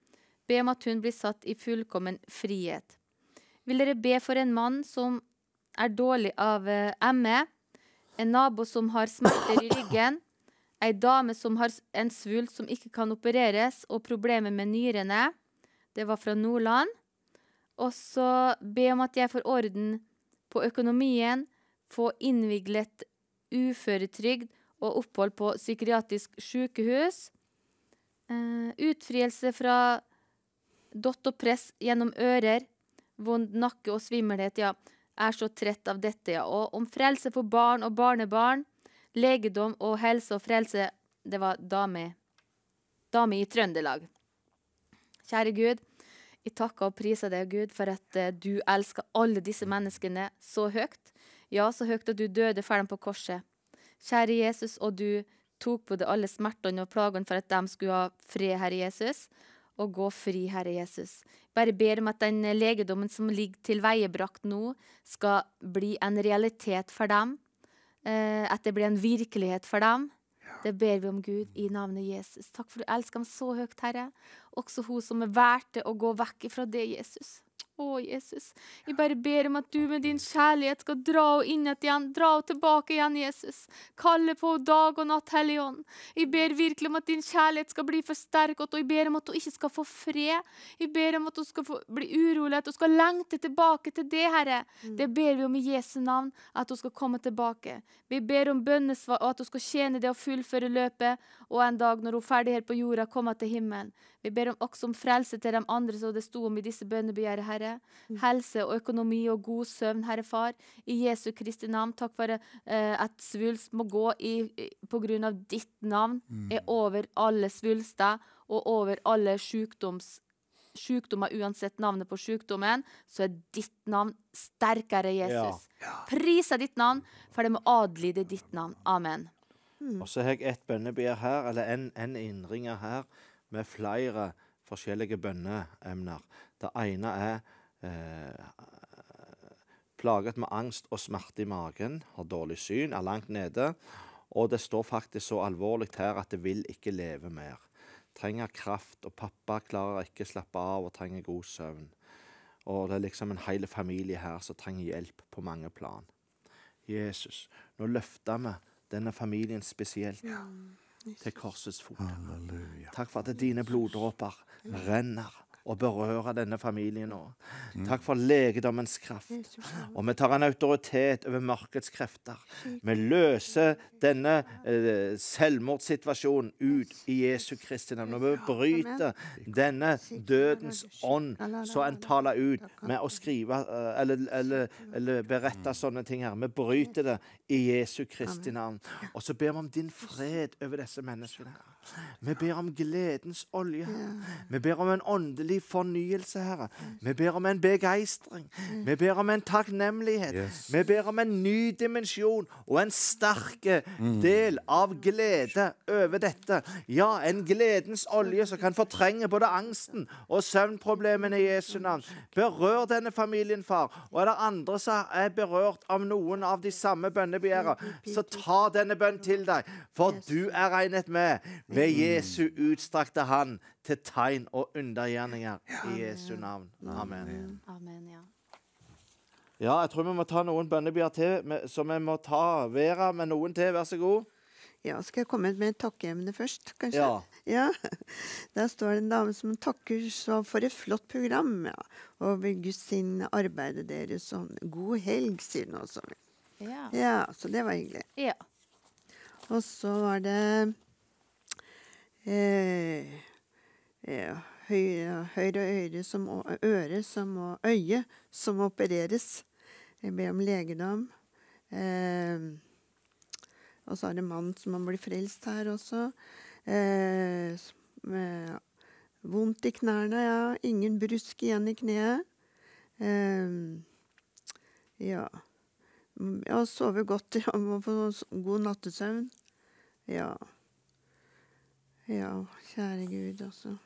Be om at hun blir satt i fullkommen frihet. Vil dere be for en mann som er dårlig av eh, ME, en nabo som har smerter i ryggen, ei dame som har en svulst som ikke kan opereres, og problemer med nyrene. Det var fra Nordland. Og så be om at jeg får orden på økonomien, få innviglet uføretrygd og opphold på psykiatrisk sykehus. Uh, utfrielse fra dott og press gjennom ører, vond nakke og svimmelhet, ja er så trett av dette, ja. Og om frelse for barn og barnebarn, legedom og helse og frelse, det var dame. Dame i Trøndelag. Kjære Gud, jeg takker og priser deg, Gud, for at uh, du elsker alle disse menneskene så høyt. Ja, så høyt at du døde for dem på korset. Kjære Jesus, og du tok på deg alle smertene og plagene for at de skulle ha fred, Herre Jesus og gå fri, Herre Jesus. Bare ber om at den legedommen som ligger tilveiebrakt nå, skal bli en realitet for dem. Eh, at det blir en virkelighet for dem. Det ber vi om Gud i navnet Jesus. Takk for du elsker ham så høyt, Herre. Også hun som er valgte å gå vekk fra det, Jesus. Å, Jesus. Jeg bare ber om at du med din kjærlighet skal dra henne inn igjen. Dra henne tilbake igjen, Jesus. Kalle på dag og natt, Hellige Ånd. Jeg ber virkelig om at din kjærlighet skal bli for sterk, og jeg ber om at hun ikke skal få fred. Jeg ber om at hun skal få bli urolig, at hun skal lengte tilbake til det, Herre. Mm. Det ber vi om i Jesu navn, at hun skal komme tilbake. Vi ber om bønnesvar, og at hun skal tjene det og fullføre løpet, og en dag når hun er ferdig her på jorda, komme til himmelen. Vi ber om også om frelse til de andre, som det sto om i disse bønnebegjæret, Herre. Mm. Helse og økonomi og god søvn, Herre Far. I Jesu Kristi navn. Takk for eh, at svulst må gå i, på grunn av ditt navn. Mm. Er over alle svulster og over alle sykdoms sykdommer, uansett navnet på sykdommen, så er ditt navn sterkere, Jesus. Ja. Ja. Priser ditt navn, for det må adlyde ditt navn. Amen. Mm. Og så har jeg et bønnebær her, eller en, en innringer her, med flere forskjellige bønneemner. Det ene er plaget med angst og smerte i magen, har dårlig syn, er langt nede. Og det står faktisk så alvorlig her at det vil ikke leve mer. Trenger kraft, og pappa klarer ikke slappe av og trenger god søvn. Og det er liksom en hel familie her som trenger hjelp på mange plan. Jesus, nå løfter vi denne familien spesielt til korsets fot. Halleluja. Takk for at dine bloddråper renner og berøre denne familien nå. Takk for legedommens kraft. Og vi tar en autoritet over mørkets krefter. Vi løser denne eh, selvmordssituasjonen ut i Jesu Kristi navn. Og vi bryter denne dødens ånd så en taler ut med å skrive eh, eller, eller, eller berette sånne ting her. Vi bryter det i Jesu Kristi navn. Og så ber vi om din fred over disse menneskene. her. Vi ber om gledens olje. Vi ber om en åndelig fornyelse, Herre. Vi ber om en begeistring. Vi ber om en takknemlighet. Yes. Vi ber om en ny dimensjon og en sterk del av glede over dette. Ja, en gledens olje som kan fortrenge både angsten og søvnproblemene i Jesu navn. Berør denne familien, far. Og er det andre som er berørt av noen av de samme bønnebegjærene, så ta denne bønn til deg, for du er regnet med ved Jesu utstrakte hand til tegn og undergjerninger i Jesu navn. Amen. Amen, ja. Ja, jeg tror vi må ta noen bønnebegjær til, så vi må ta Vera med noen til. Vær så god. Ja, skal jeg komme med et takkeemne først, kanskje? Ja. ja. Der står det en dame som takker så for et flott program ja. over Guds sin arbeidet deres. Sånn. God helg, sier hun også. Ja. Ja, så det var hyggelig. ja. Og så var det eh, høyre, høyre øre som, må, øre som må, øye som må opereres. Jeg ber om legedom. Eh, og så er det mann som må bli frelst her også. Eh, med vondt i knærne, ja. Ingen brusk igjen i kneet. Eh, ja. Og sove godt. [LAUGHS] Ja, få god nattesøvn. Ja. Ja, kjære Gud, altså.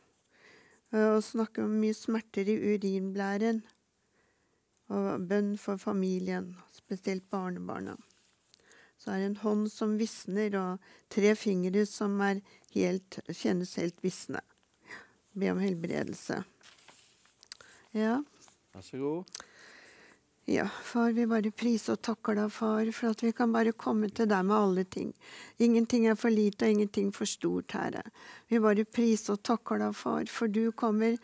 Eh, Og snakke om mye smerter i urinblæren. Og bønn for familien, spesielt barnebarna. Så er det en hånd som visner, og tre fingre som helt, kjennes helt visne. Be om helbredelse. Ja. Vær så god. Ja, far, vi bare priser og takker deg, far, for at vi kan bare komme til deg med alle ting. Ingenting er for lite og ingenting for stort, Herre. Vi bare priser og takker deg, far, for du kommer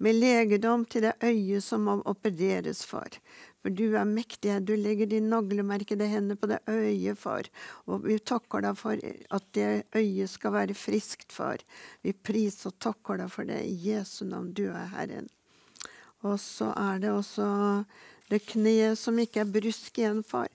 med legedom til det øyet som må opereres, far. For du er mektig, du legger din naglemerkede hendene på det øyet, far. Og vi takker deg for at det øyet skal være friskt, far. Vi priser og takker deg for det i Jesu navn, du er Herren. Og så er det også det kneet som ikke er brusk igjen, far.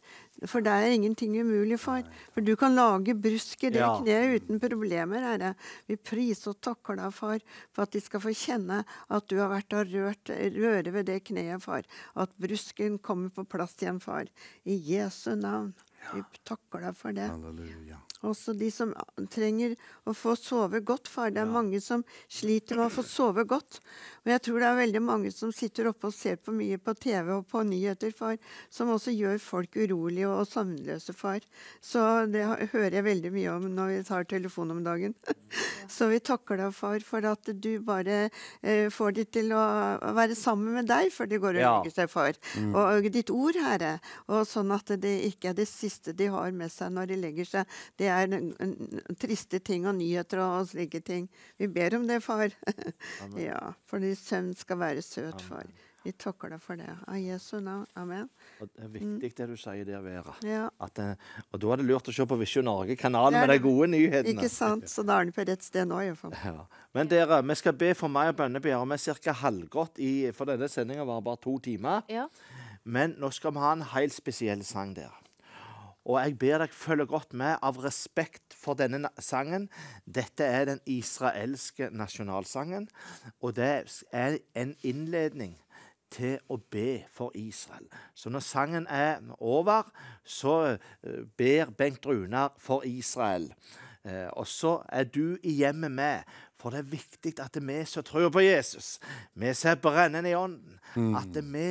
For det er ingenting umulig, far. For du kan lage brusk i det Ja. kneet uten problemer, Herre. Vi priser og takker deg, far, for at de skal få kjenne at du har vært og rørt, røre ved det kneet, far. At brusken kommer på plass igjen, far. I Jesu navn. Vi takker deg for det. Halleluja. Også de som trenger å få sove godt, far. Det er mange som sliter med å få sove godt. Og jeg tror det er veldig mange som sitter oppe og ser på mye på TV og på nyheter, far, som også gjør folk urolige og søvnløse, far. Så det hører jeg veldig mye om når vi tar telefon om dagen. [LAUGHS] Så vi takker deg, far, for at du bare eh, får de til å være sammen med deg før de går og Ja. legger seg, far. Og ditt ord, Herre. Og sånn at det ikke er det siste de har med seg når de legger seg. Det er n- n- triste ting og nyheter og, og slike ting. Vi ber om det, far. [LAUGHS] ja, fordi søvn skal være søt, far. Vi takker deg for det. Av Jesu navn. Amen. Og det er viktig det du sier der, Vera. Ja. At, eh, og da er det lurt å se på Visjon Norge-kanalen er med de gode nyhetene. Ikke sant? Så da er den på rett sted nå, iallfall. Ja. Men dere, vi skal be for meg og bønnebegjær. Vi er ca. halvgått, i, for denne sendinga var bare to timer. ja. Men nå skal vi ha en helt spesiell sang der. Og jeg ber deg følge godt med av respekt for denne sangen. Dette er den israelske nasjonalsangen, og det er en innledning til å be for Israel. Så når sangen er over, så eh, ber Bengt Runar for Israel. Eh, og så er du i hjemmet med. For det er viktig at vi som tror på Jesus, vi som er brennende i ånden, at vi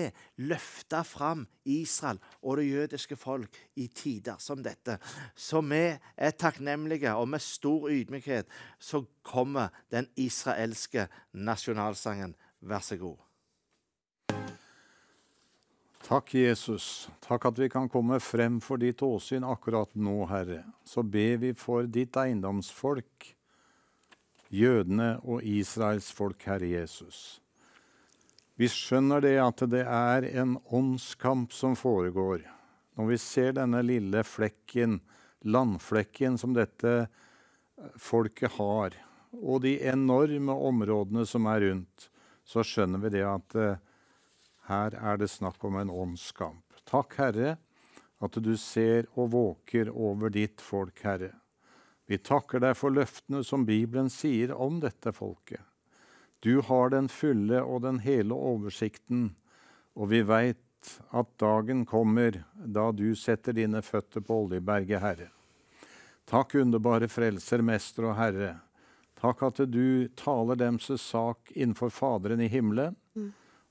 løfter fram Israel og det jødiske folk i tider som dette. Så vi er takknemlige, og med stor ydmykhet så kommer den israelske nasjonalsangen. Vær så god. Takk, Jesus. Takk at vi kan komme frem for ditt åsyn akkurat nå, Herre. Så ber vi for ditt eiendomsfolk, jødene og Israels folk, Herre Jesus. Vi skjønner det at det er en åndskamp som foregår. Når vi ser denne lille flekken, landflekken som dette folket har, og de enorme områdene som er rundt, så skjønner vi det at eh, her er det snakk om en åndskamp. Takk, Herre, at du ser og våker over ditt folk, Herre. Vi takker deg for løftene som Bibelen sier om dette folket. Du har den fulle og den hele oversikten, og vi veit at dagen kommer da du setter dine føtter på Oljeberget, Herre. Takk, underbare Frelser, Mester og Herre. Takk at du taler deres sak innenfor Faderen i himmelen.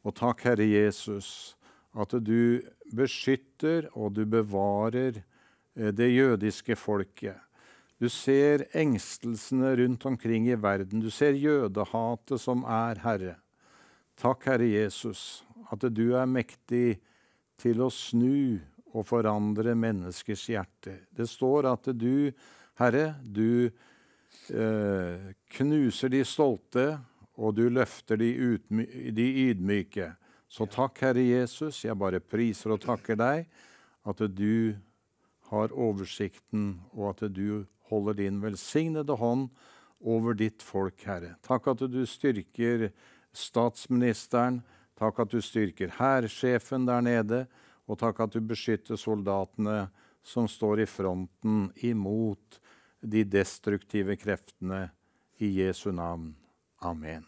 Og takk, Herre Jesus, at du beskytter og du bevarer eh, det jødiske folket. Du ser engstelsene rundt omkring i verden. Du ser jødehatet som er, Herre. Takk, Herre Jesus, at du er mektig til å snu og forandre menneskers hjerte. Det står at du, Herre, du eh, knuser de stolte, og du løfter de, de ydmyke. Så takk, Herre Jesus. Jeg bare priser og takker deg at du har oversikten, og at du holder din velsignede hånd over ditt folk, Herre. Takk at du styrker statsministeren. Takk at du styrker hærsjefen der nede. Og takk at du beskytter soldatene som står i fronten imot de destruktive kreftene i Jesu navn. Amen.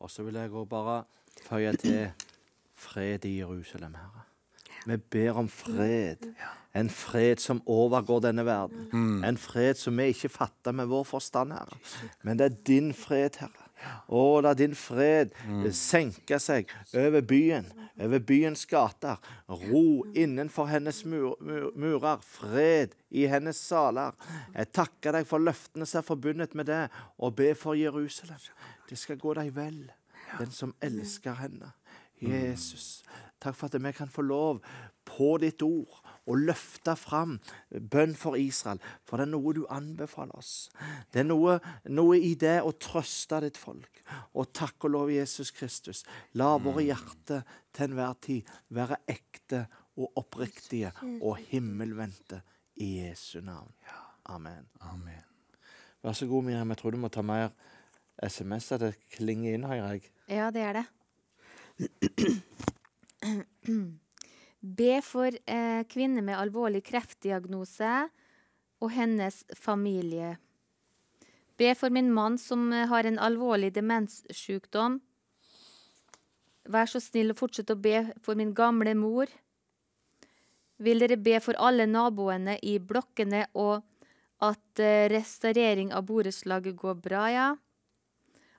Og så vil jeg også bare føye til fred i Jerusalem, Herre. Vi ber om fred. En fred som overgår denne verden. En fred som vi ikke fatter med vår forstand, Herre. Men det er din fred, Herre. Å, la din fred senke seg over byen, over byens gater. Ro innenfor hennes mur, mur, murer. Fred i hennes saler. Jeg takker deg for løftene som er forbundet med det, og be for Jerusalem. Det skal gå deg vel, den som elsker henne. Jesus, takk for at vi kan få lov på ditt ord å løfte fram bønn for Israel. For det er noe du anbefaler oss. Det er noe, noe i det å trøste ditt folk. Og takk og lov Jesus Kristus. La våre hjerter til enhver tid være ekte og oppriktige og himmelvendte i Jesu navn. Amen. Amen. Vær så god, Miriam. Jeg tror du må ta mer SMS-er. Det klinger inn, hører jeg. Ja, det er det. [CLEARS THROAT] [CLEARS THROAT] Be for eh, kvinner med alvorlig kreftdiagnose og hennes familie. Be for min mann som eh, har en alvorlig demenssykdom. Vær så snill å fortsette å be for min gamle mor. Vil dere be for alle naboene i blokkene og at eh, restaurering av borettslaget går bra, ja?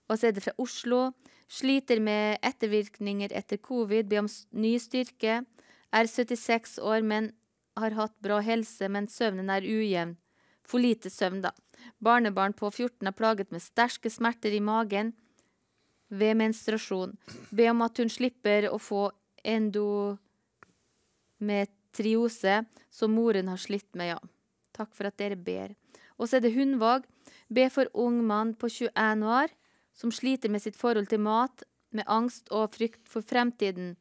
Og så er det fra Oslo. Sliter med ettervirkninger etter covid, be om ny styrke. Er 76 år, men har hatt bra helse, men søvnen er ujevn. For lite søvn, da. Barnebarn på 14 er plaget med sterke smerter i magen ved menstruasjon. Be om at hun slipper å få endometriose, som moren har slitt med, ja. Takk for at dere ber. Og så er det Hundvåg. Be for ung mann på 21 år som sliter med sitt forhold til mat, med angst og frykt for fremtiden.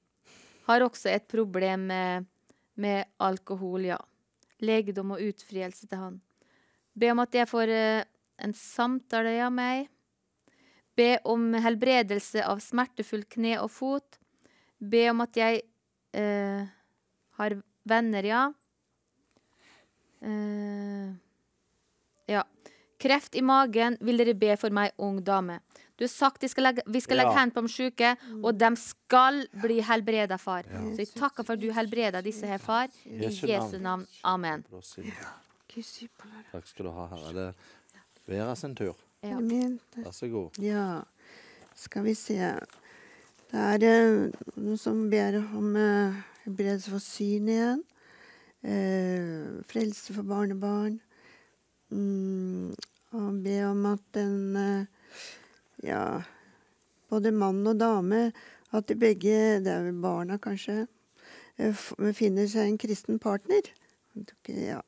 Har også et problem med, med alkohol, ja. Legedom og utfrielse til han. Be om at jeg får eh, en samtale av meg. Be om helbredelse av smertefullt kne og fot. Be om at jeg eh, har venner, ja. Eh, ja. Kreft i magen vil dere be for meg, ung dame. Du har sagt de skal legge, vi skal legge Ja. hendene på de syke, og de skal bli helbreda, far. Så jeg takker for at du helbreder disse her, far. I Jesu navn. Amen. Takk skal du ha, Herre. Det er Vera sin tur. Ja. Vær så god. Ja, skal vi se. Det er eh, noen som ber om uh, helbredelse for syn igjen. Eh, frelse for barnebarn. Mm, og be om at den eh, Ja, både mann og dame, at de begge, det er vel barna kanskje, eh, finner seg en kristen partner. Ja,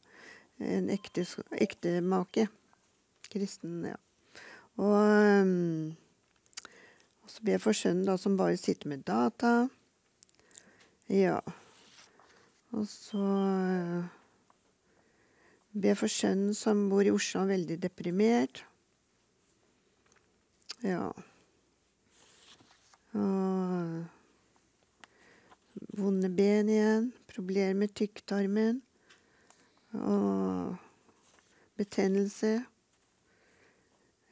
en ekte, ektemake. Kristen, ja. Og um, og så ber jeg for sønnen, da, som bare sitter med data. Ja. Og så jeg for sønnen som bor i Oslo, og er veldig deprimert. Ja. Og vonde ben igjen. Problemer med tykktarmen. Og betennelse.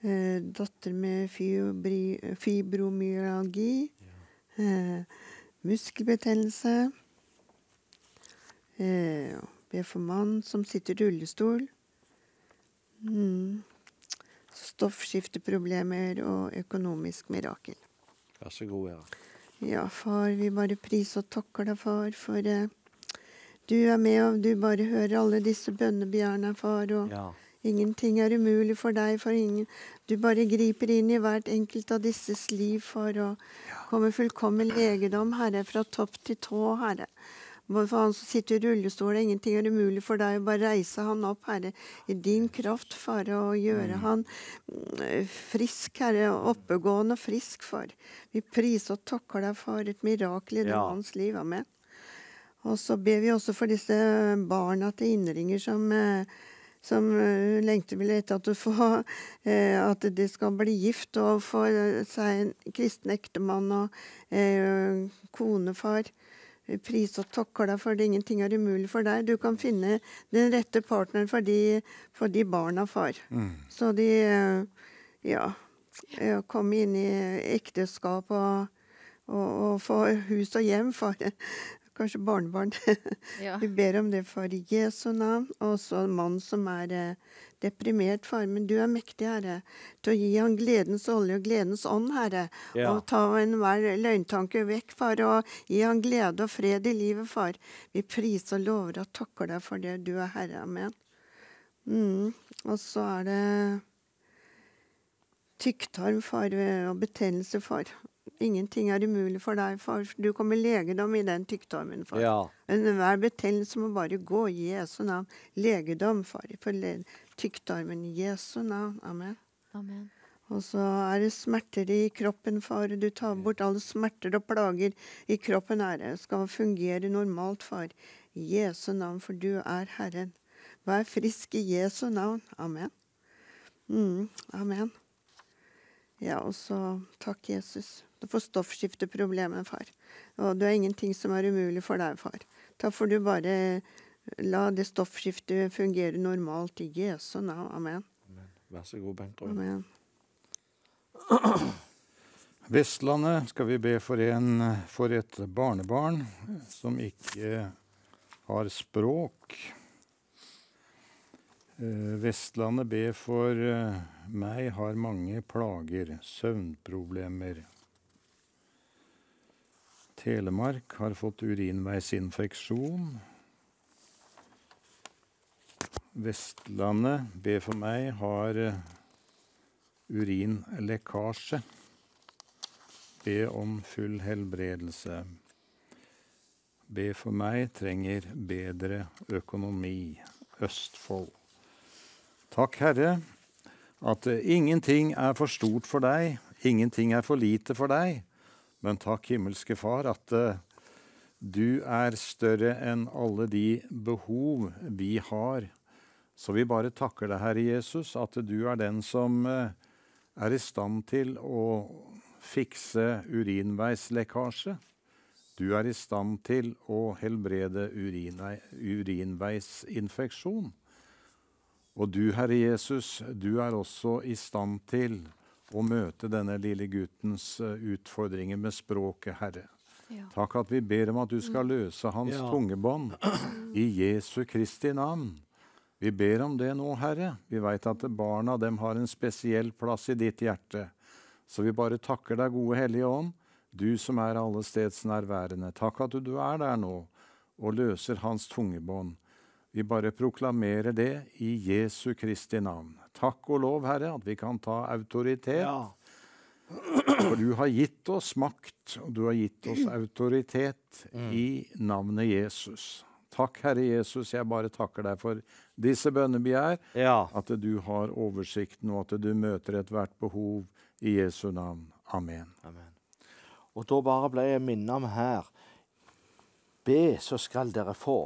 Eh, datter med fibromyalgi. fibromyalgi. Eh, muskelbetennelse. Eh, be for mann som sitter i rullestol. Mm. Stoffskifteproblemer og økonomisk mirakel. Vær så god, Vera. Ja, far, vi bare priser og takker deg, far, for eh, du er med, og du bare hører alle disse bønnebegjærene, far. og Ja. Ingenting er umulig for deg, for ingen Du bare griper inn i hvert enkelt av disses liv for å komme fullkommen legedom, Herre, fra topp til tå, Herre. For han som sitter i rullestol, ingenting er umulig for deg. Bare reise han opp, Herre, i din kraft, Fare, og gjøre han mm, frisk, Herre, oppegående og frisk, Far. Vi priser og takker deg for et mirakel i Ja. hans liv. Amen. Og så ber vi også for disse barna til innringer som eh, som eh, lengter vel etter at, får, [LAUGHS] eh, at de skal bli gift og få seg en kristen ektemann og eh, konefar. Vi priser og deg for det. Ingenting er umulig for deg. Du kan finne den rette partneren for de, for de barna, far. Så de eh, ja, eh, komme inn i ekteskap og, og, og få hus og hjem, far. Kanskje barnebarn. [LAUGHS] Ja. Vi ber om det for i Jesu navn. Og så en mann som er eh, deprimert, far. Men du er mektig, Herre, til å gi han gledens olje og gledens ånd, Herre. Ja. Og ta enhver løgntanke vekk, far, og gi han glede og fred i livet, far. Vi priser og lover og takker deg for det. Du er Herre. Amen. Mm. Og så er det tykktarm, far, og betennelse, far. Ingenting er umulig for deg, far. Du kommer legedom i den tykktarmen, far. Ja. Enhver betennelse må bare gå i Jesu navn. Legedom, far, for tykktarmen i Jesu navn. Amen. Amen. Og så er det smerter i kroppen, far. Du tar bort alle smerter og plager i kroppen, Herre. Skal fungere normalt, far. I Jesu navn, for du er Herren. Vær frisk i Jesu navn. Amen. Mm, amen. Ja, og så takk, Jesus. Du stoffskifteproblemet, far. Og det er ingenting som er umulig for deg, far. Da får du bare la det stoffskiftet fungere normalt i Jesu navn. Amen. Amen. Vær så god, Bengt Rune. Amen. [CLEARS THROAT] Vestlandet skal vi be for, en, for et barnebarn som ikke har språk. Eh, Vestlandet ber for eh, meg har mange plager, søvnproblemer. Telemark har fått urinveisinfeksjon. Vestlandet be for meg har eh, urinlekkasje. Be om full helbredelse. Be for meg trenger bedre økonomi. Østfold. Takk, Herre, at eh, ingenting er for stort for deg, ingenting er for lite for deg. Men takk, himmelske Far, at eh, du er større enn alle de behov vi har. Så vi bare takker deg, Herre Jesus, at du er den som eh, er i stand til å fikse urinveislekkasje. Du er i stand til å helbrede urinvei, urinveisinfeksjon. Og du, Herre Jesus, du er også i stand til å møte denne lille guttens eh, utfordringer med språket, Herre. Ja. Takk at vi ber om at du skal løse hans Ja. tungebånd i Jesu Kristi navn. Vi ber om det nå, Herre. Vi veit at barna dem har en spesiell plass i ditt hjerte. Så vi bare takker deg, gode Hellige Ånd, du som er alle steds nærværende. Takk at du er der nå og løser hans tungebånd. Vi bare proklamerer det i Jesu Kristi navn. Takk og lov, Herre, at vi kan ta autoritet. Ja. For du har gitt oss makt, og du har gitt oss autoritet i navnet Jesus. Takk, Herre Jesus, jeg bare takker deg for disse bønnebegjær. ja. At du har oversikten, og at du møter ethvert behov i Jesu navn. Amen. Amen. Og da bare ble jeg minnet om her Be, så skal dere få.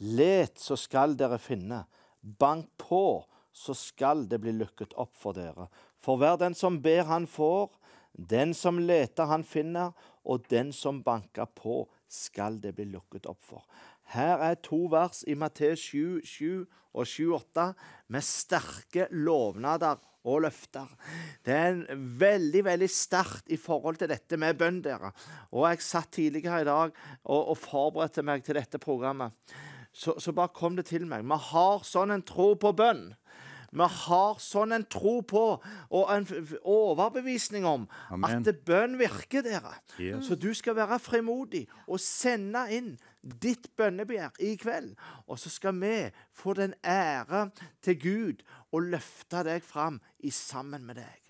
Let, så skal dere finne. Bank på, så skal det bli lukket opp for dere. For hver den som ber, han får. Den som leter, han finner. Og den som banker på, skal det bli lukket opp for. Her er to vers i Matteus 7, 7 og 7,8 med sterke lovnader og løfter. Det er en veldig veldig sterkt i forhold til dette med bønn, dere. Og jeg satt tidligere i dag og, og forberedte meg til dette programmet. Så, så bare kom det til meg. Vi har sånn en tro på bønn. Vi har sånn en tro på og en overbevisning om Amen. at bønn virker, dere. Yes. Så du skal være frimodig og sende inn ditt bønnebegjær i kveld. Og så skal vi få den ære til Gud og løfte deg fram i sammen med deg.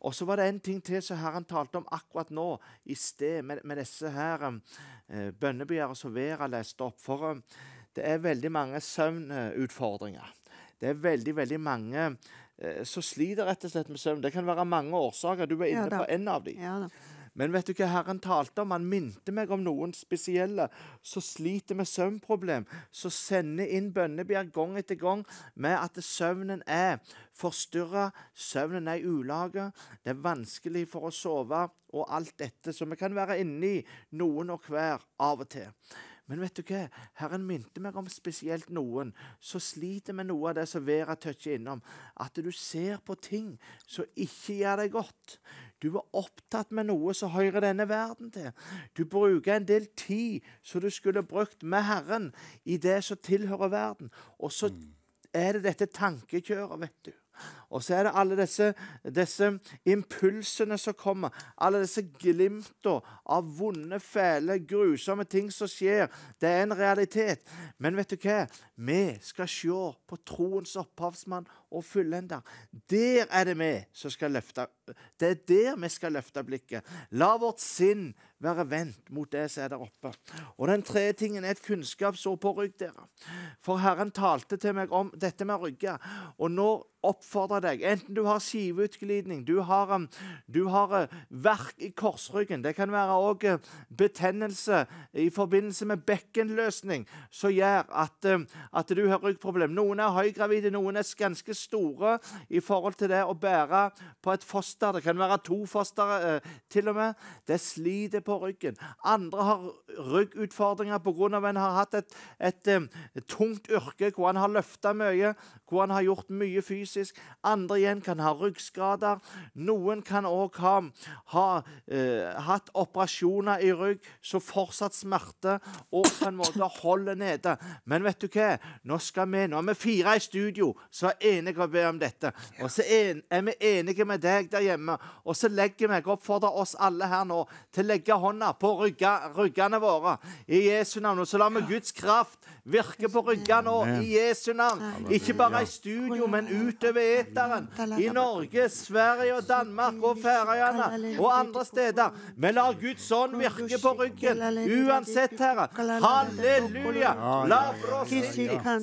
Og så var det en ting til som Herren talte om akkurat nå i sted, med, med disse her eh, bønnebegjærene som Vera leste opp. For eh, det er veldig mange søvnutfordringer. Det er veldig, veldig mange eh, som sliter rett og slett med søvn. Det kan være mange årsaker. Du var inne ja, på en av dem. Ja da. Men vet du hva Herren talte om? Han minte meg om noen spesielle som sliter med søvnproblem, som sender inn bønnebjerg gang etter gang med at søvnen er forstyrra, søvnen er i ulage, det er vanskelig for å sove, og alt dette som vi kan være inni, noen og hver, av og til. Men vet du hva? Herren minte meg om spesielt noen som sliter med noe av det som Vera toucher innom. At du ser på ting som ikke gjør deg godt. Du er opptatt med noe som hører denne verden til. Du bruker en del tid som du skulle brukt med Herren i det som tilhører verden. Og så er det dette tankekjøret, vet du. Og så er det alle disse, disse impulsene som kommer. Alle disse glimtene av vonde, fæle, grusomme ting som skjer. Det er en realitet. Men vet du hva? Vi skal se på troens opphavsmann og fullender. Der er det vi som skal løfte Det er der vi skal løfte blikket. La vårt sinn være vendt mot det som er der oppe. Og den tredje tingen er et kunnskapsord på rygg, dere. For Herren talte til meg om dette med rygger. Og nå oppfordrer jeg deg, enten du har skiveutglidning, du har, um, du har uh, verk i korsryggen, det kan være òg betennelse i forbindelse med bekkenløsning som gjør at, um, at du har ryggproblem. Noen er høygravide, noen er ganske store i forhold til det å bære på et foster. Det kan være to foster eh, til og med. Det sliter på ryggen. Andre har ryggutfordringer pga. at en har hatt et, et, et tungt yrke hvor en har løfta mye, hvor en har gjort mye fysisk. Andre igjen kan ha ryggskader. Noen kan òg ha, ha eh, hatt operasjoner i rygg som fortsatt smerte og på en måte holder nede. Men vet du hva? Nå skal vi, nå er vi fire i studio som er enige om dette. Og så er, vi enige med deg der hjemme. Og så legger vi, jeg oppfordrer oss alle her nå til å legge hånda på ryggene våre i Jesu navn. Og så lar vi Guds kraft virke på ryggene nå i Jesu navn. Ikke bare i studio, men utover eteren. I Norge, Sverige og Danmark og Færøyene og andre steder. Vi lar Guds ånd virke på ryggen uansett, Herre. Halleluja! La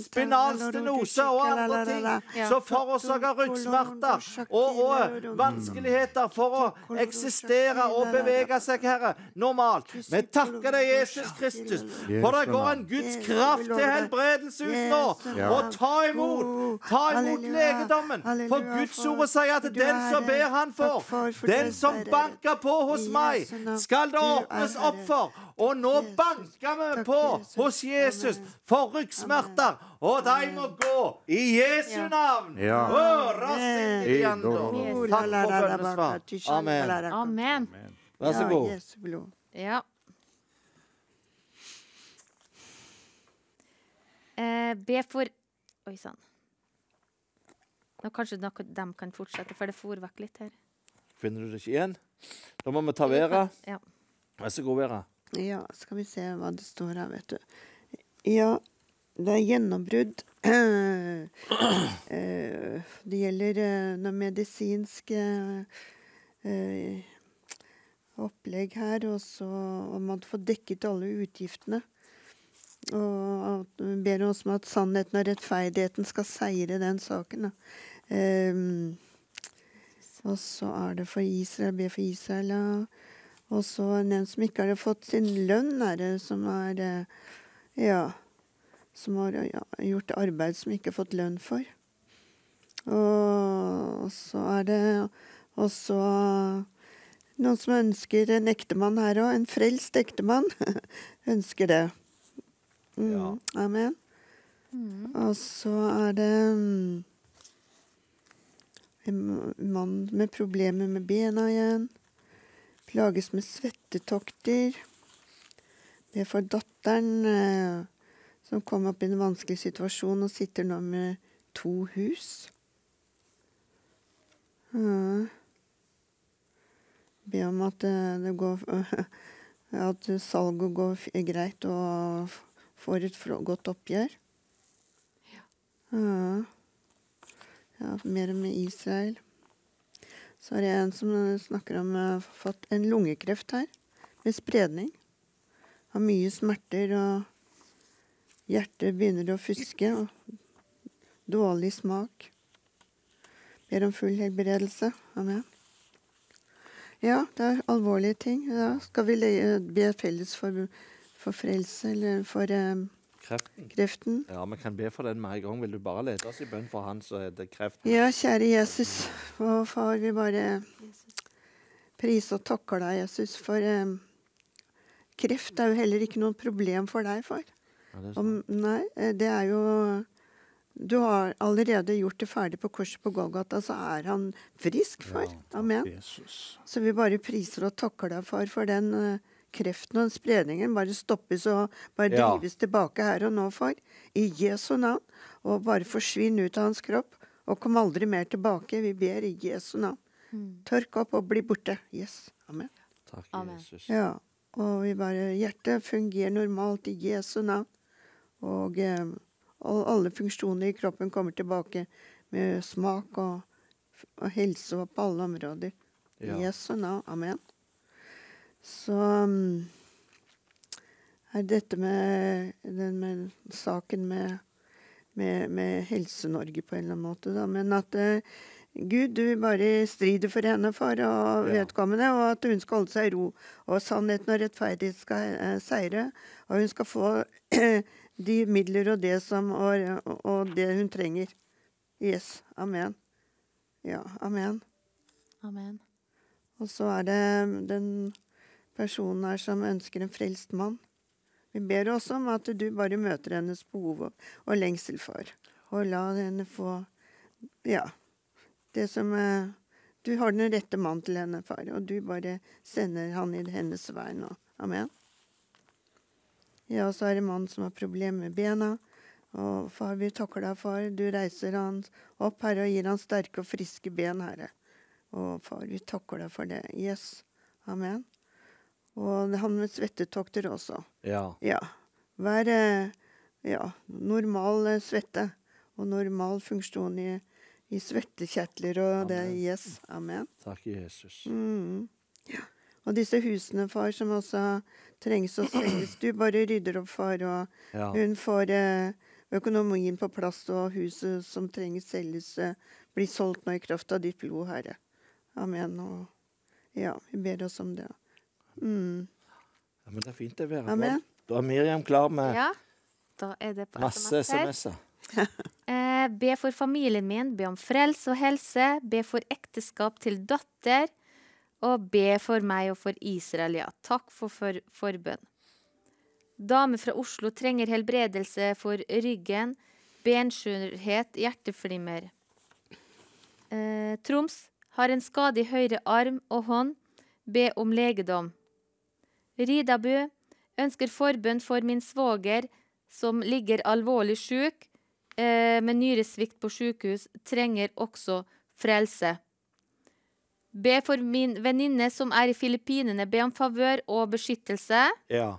spinalstenose og andre ting som forårsaker ryggsmerter og, og vanskeligheter for å eksistere og bevege seg, Herre, normalt. Vi takker deg, Jesus Kristus, for det går en Guds kraft til helbredelse ut nå. Og ta imot, ta imot legedommen. For Guds ord sier at den som ber, han for, Den som banker på hos meg, skal det åpnes opp for. Og nå banker vi på hos Jesus for ryggsmerter, og de må gå i Jesu navn. Ja. Takk for bønnesvar. Amen. Amen. Vær så god. Ja. Eh, be for Oi sann. Nå kanskje noe de kan fortsette, for det for vekk litt her. Finner du det ikke igjen? Da må vi ta Vera. Ja. Vær så god, Vera. Ja, skal vi se hva det står her, vet du. Ja, det er gjennombrudd. [CLEARS THROAT] Eh, det gjelder eh, noe medisinsk eh, opplegg her, og så om man får dekket alle utgiftene. Og ber oss om at sannheten og rettferdigheten skal seire den saken. Ehm, og så er det for Israel, be for Israel, ja. Og så en som ikke har fått sin lønn, er det som er eh, Ja. Som har ja, gjort arbeid som ikke har fått lønn for. Og så er det også noen som ønsker en ektemann her òg. En frelst ektemann [LAUGHS] ønsker det. Mm, Ja. Amen. Og så er det mm, en mann med problemer med bena igjen. Plages med svettetokter. Det for datteren eh, som kom opp i en vanskelig situasjon og sitter nå med to hus. Ja. Be om at eh, det går [LAUGHS] At salget går greit og får et godt oppgjør. Ja. ja. Mer med Israel. Så er det en som snakker om eh, fått en lungekreft her, med spredning. Har mye smerter, og hjertet begynner å fuske. Og dårlig smak. Ber om full helbredelse. Amen. Ja, det er alvorlige ting. Da skal vi be felles for, for frelse, eller for um, Kreften. kreften. Ja, vi kan be for den med en gang. Vil du bare lede oss i bønn for han som heter kreft? Ja, kjære Jesus og far, vi bare priser og takker deg, Jesus, for um, kreft er jo heller ikke noe problem for deg, far. Ja, det Om, nei, eh, det er jo Du har allerede gjort det ferdig på korset på Golgata, så er han frisk, far. Amen. Så vi bare priser og takker deg, far, for den eh, kreften og spredningen bare stoppes og bare Ja. drives tilbake her og nå, far. I Jesu navn. Og bare forsvinn ut av hans kropp. Og kom aldri mer tilbake. Vi ber i Jesu navn. Tørk opp og bli borte. Yes. Amen. Takk, Amen. Jesus. Ja. Og vi bare Hjertet fungerer normalt i Jesu navn. Og eh, alle funksjoner i kroppen kommer tilbake med smak og, og helse og på alle områder. Ja. I Jesu navn. Amen. Så mm, er dette med den med saken med, med, med Helse-Norge på en eller annen måte, da. Men at eh, Gud, du bare strider for henne, far, og vedkommende, og at hun skal holde seg i ro. Og sannheten og rettferdighet skal eh, seire. Og hun skal få [CLEARS THROAT] de midler og det som og, og det hun trenger. Yes. Amen. Ja, amen. Amen. Og så er det den personen her som ønsker en frelst mann. Vi ber også om at du bare møter hennes behov og, lengsel, for, Og la henne få Ja. Det som eh, Du har den rette mann til henne, far, og du bare sender han i hennes vei nå. Amen. Ja, så er det mannen som har problemer med bena. Og far, vi takker deg, far. Du reiser han opp, Herre, og gir han sterke og friske ben, Herre. Og far, vi takker deg for det. Yes. Amen. Og han med svettetokter også. Ja. Ja. Vær eh, ja, normal eh, svette og normal funksjon i, i svettekjertler og det. Amen. Yes. Amen. Takk, Jesus. Mm. Ja. Og disse husene, far, som også trengs å selges. Du bare rydder opp, far, og Ja. hun får eh, økonomien på plass, og huset som trenger selges, eh, blir solgt nå i kraft av ditt blod, Herre. Amen. Og ja, vi ber oss om det. Mm. ja. Men det er fint, det, Vera. Amen. Da er Miriam klar med Ja, da er det på masse. SMS-er. [LAUGHS] Eh, be for familien min, be om frelse og helse, be for ekteskap til datter, og be for meg og for Israel, ja. Takk for, for forbønn. Dame fra Oslo trenger helbredelse for ryggen, benskjørhet, hjerteflimmer. Eh, Troms har en skade i høyre arm og hånd, be om legedom. Ridabu ønsker forbønn for min svoger som ligger alvorlig syk. eh, med nyresvikt på sykehus trenger også frelse. Be for min venninne som er i Filippinene. Be om favør og beskyttelse. Ja.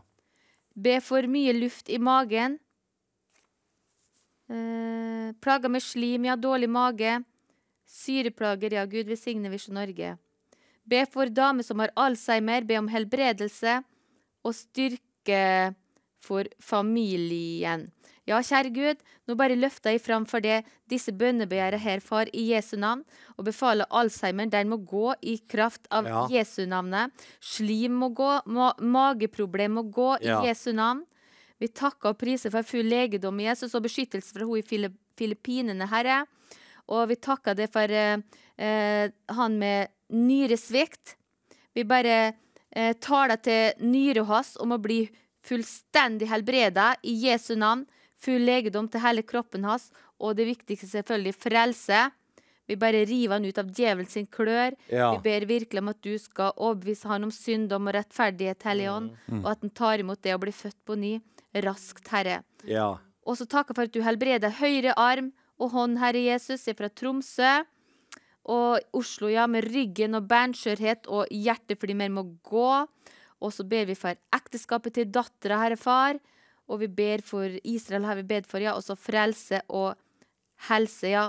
Be for mye luft i magen. Eh, plager med slim, ja, dårlig mage. Syreplager, ja, Gud velsigne Visjon Norge. Be for dame som har alzheimer, be om helbredelse og styrke for familien. Ja, kjære Gud, nå bare løfter jeg fram for det disse bønnebegjæret her, far, i Jesu navn, og befaler Alzheimer, den må gå i kraft av Ja. Jesu navnet. Slim må gå, ma mageproblem må gå Ja. i Jesu navn. Vi takker og priser for full legedom i Jesus og beskyttelse fra henne i Filippinene, Herre. Og vi takker det for eh, eh, han med nyresvikt. Vi bare eh, taler til nyra hans om å bli fullstendig helbreda i Jesu navn. Full legedom til hele kroppen hans, og det viktigste selvfølgelig frelse. Vi bare river han ut av djevelen sin klør. Ja. Vi ber virkelig om at du skal overbevise han om syndom og rettferdighet, Hellige Ånd, og at han tar imot det å bli født på ny raskt, Herre. Ja. Og så takker for at du helbreder høyre arm og hånd, Herre Jesus, fra Tromsø og Oslo, ja, med ryggen og bandskjørhet og hjertet fordi mer må gå. Og så ber vi for ekteskapet til dattera, Herre Far. Og vi ber for Israel, har vi bedt for, ja. Og så frelse og helse, ja.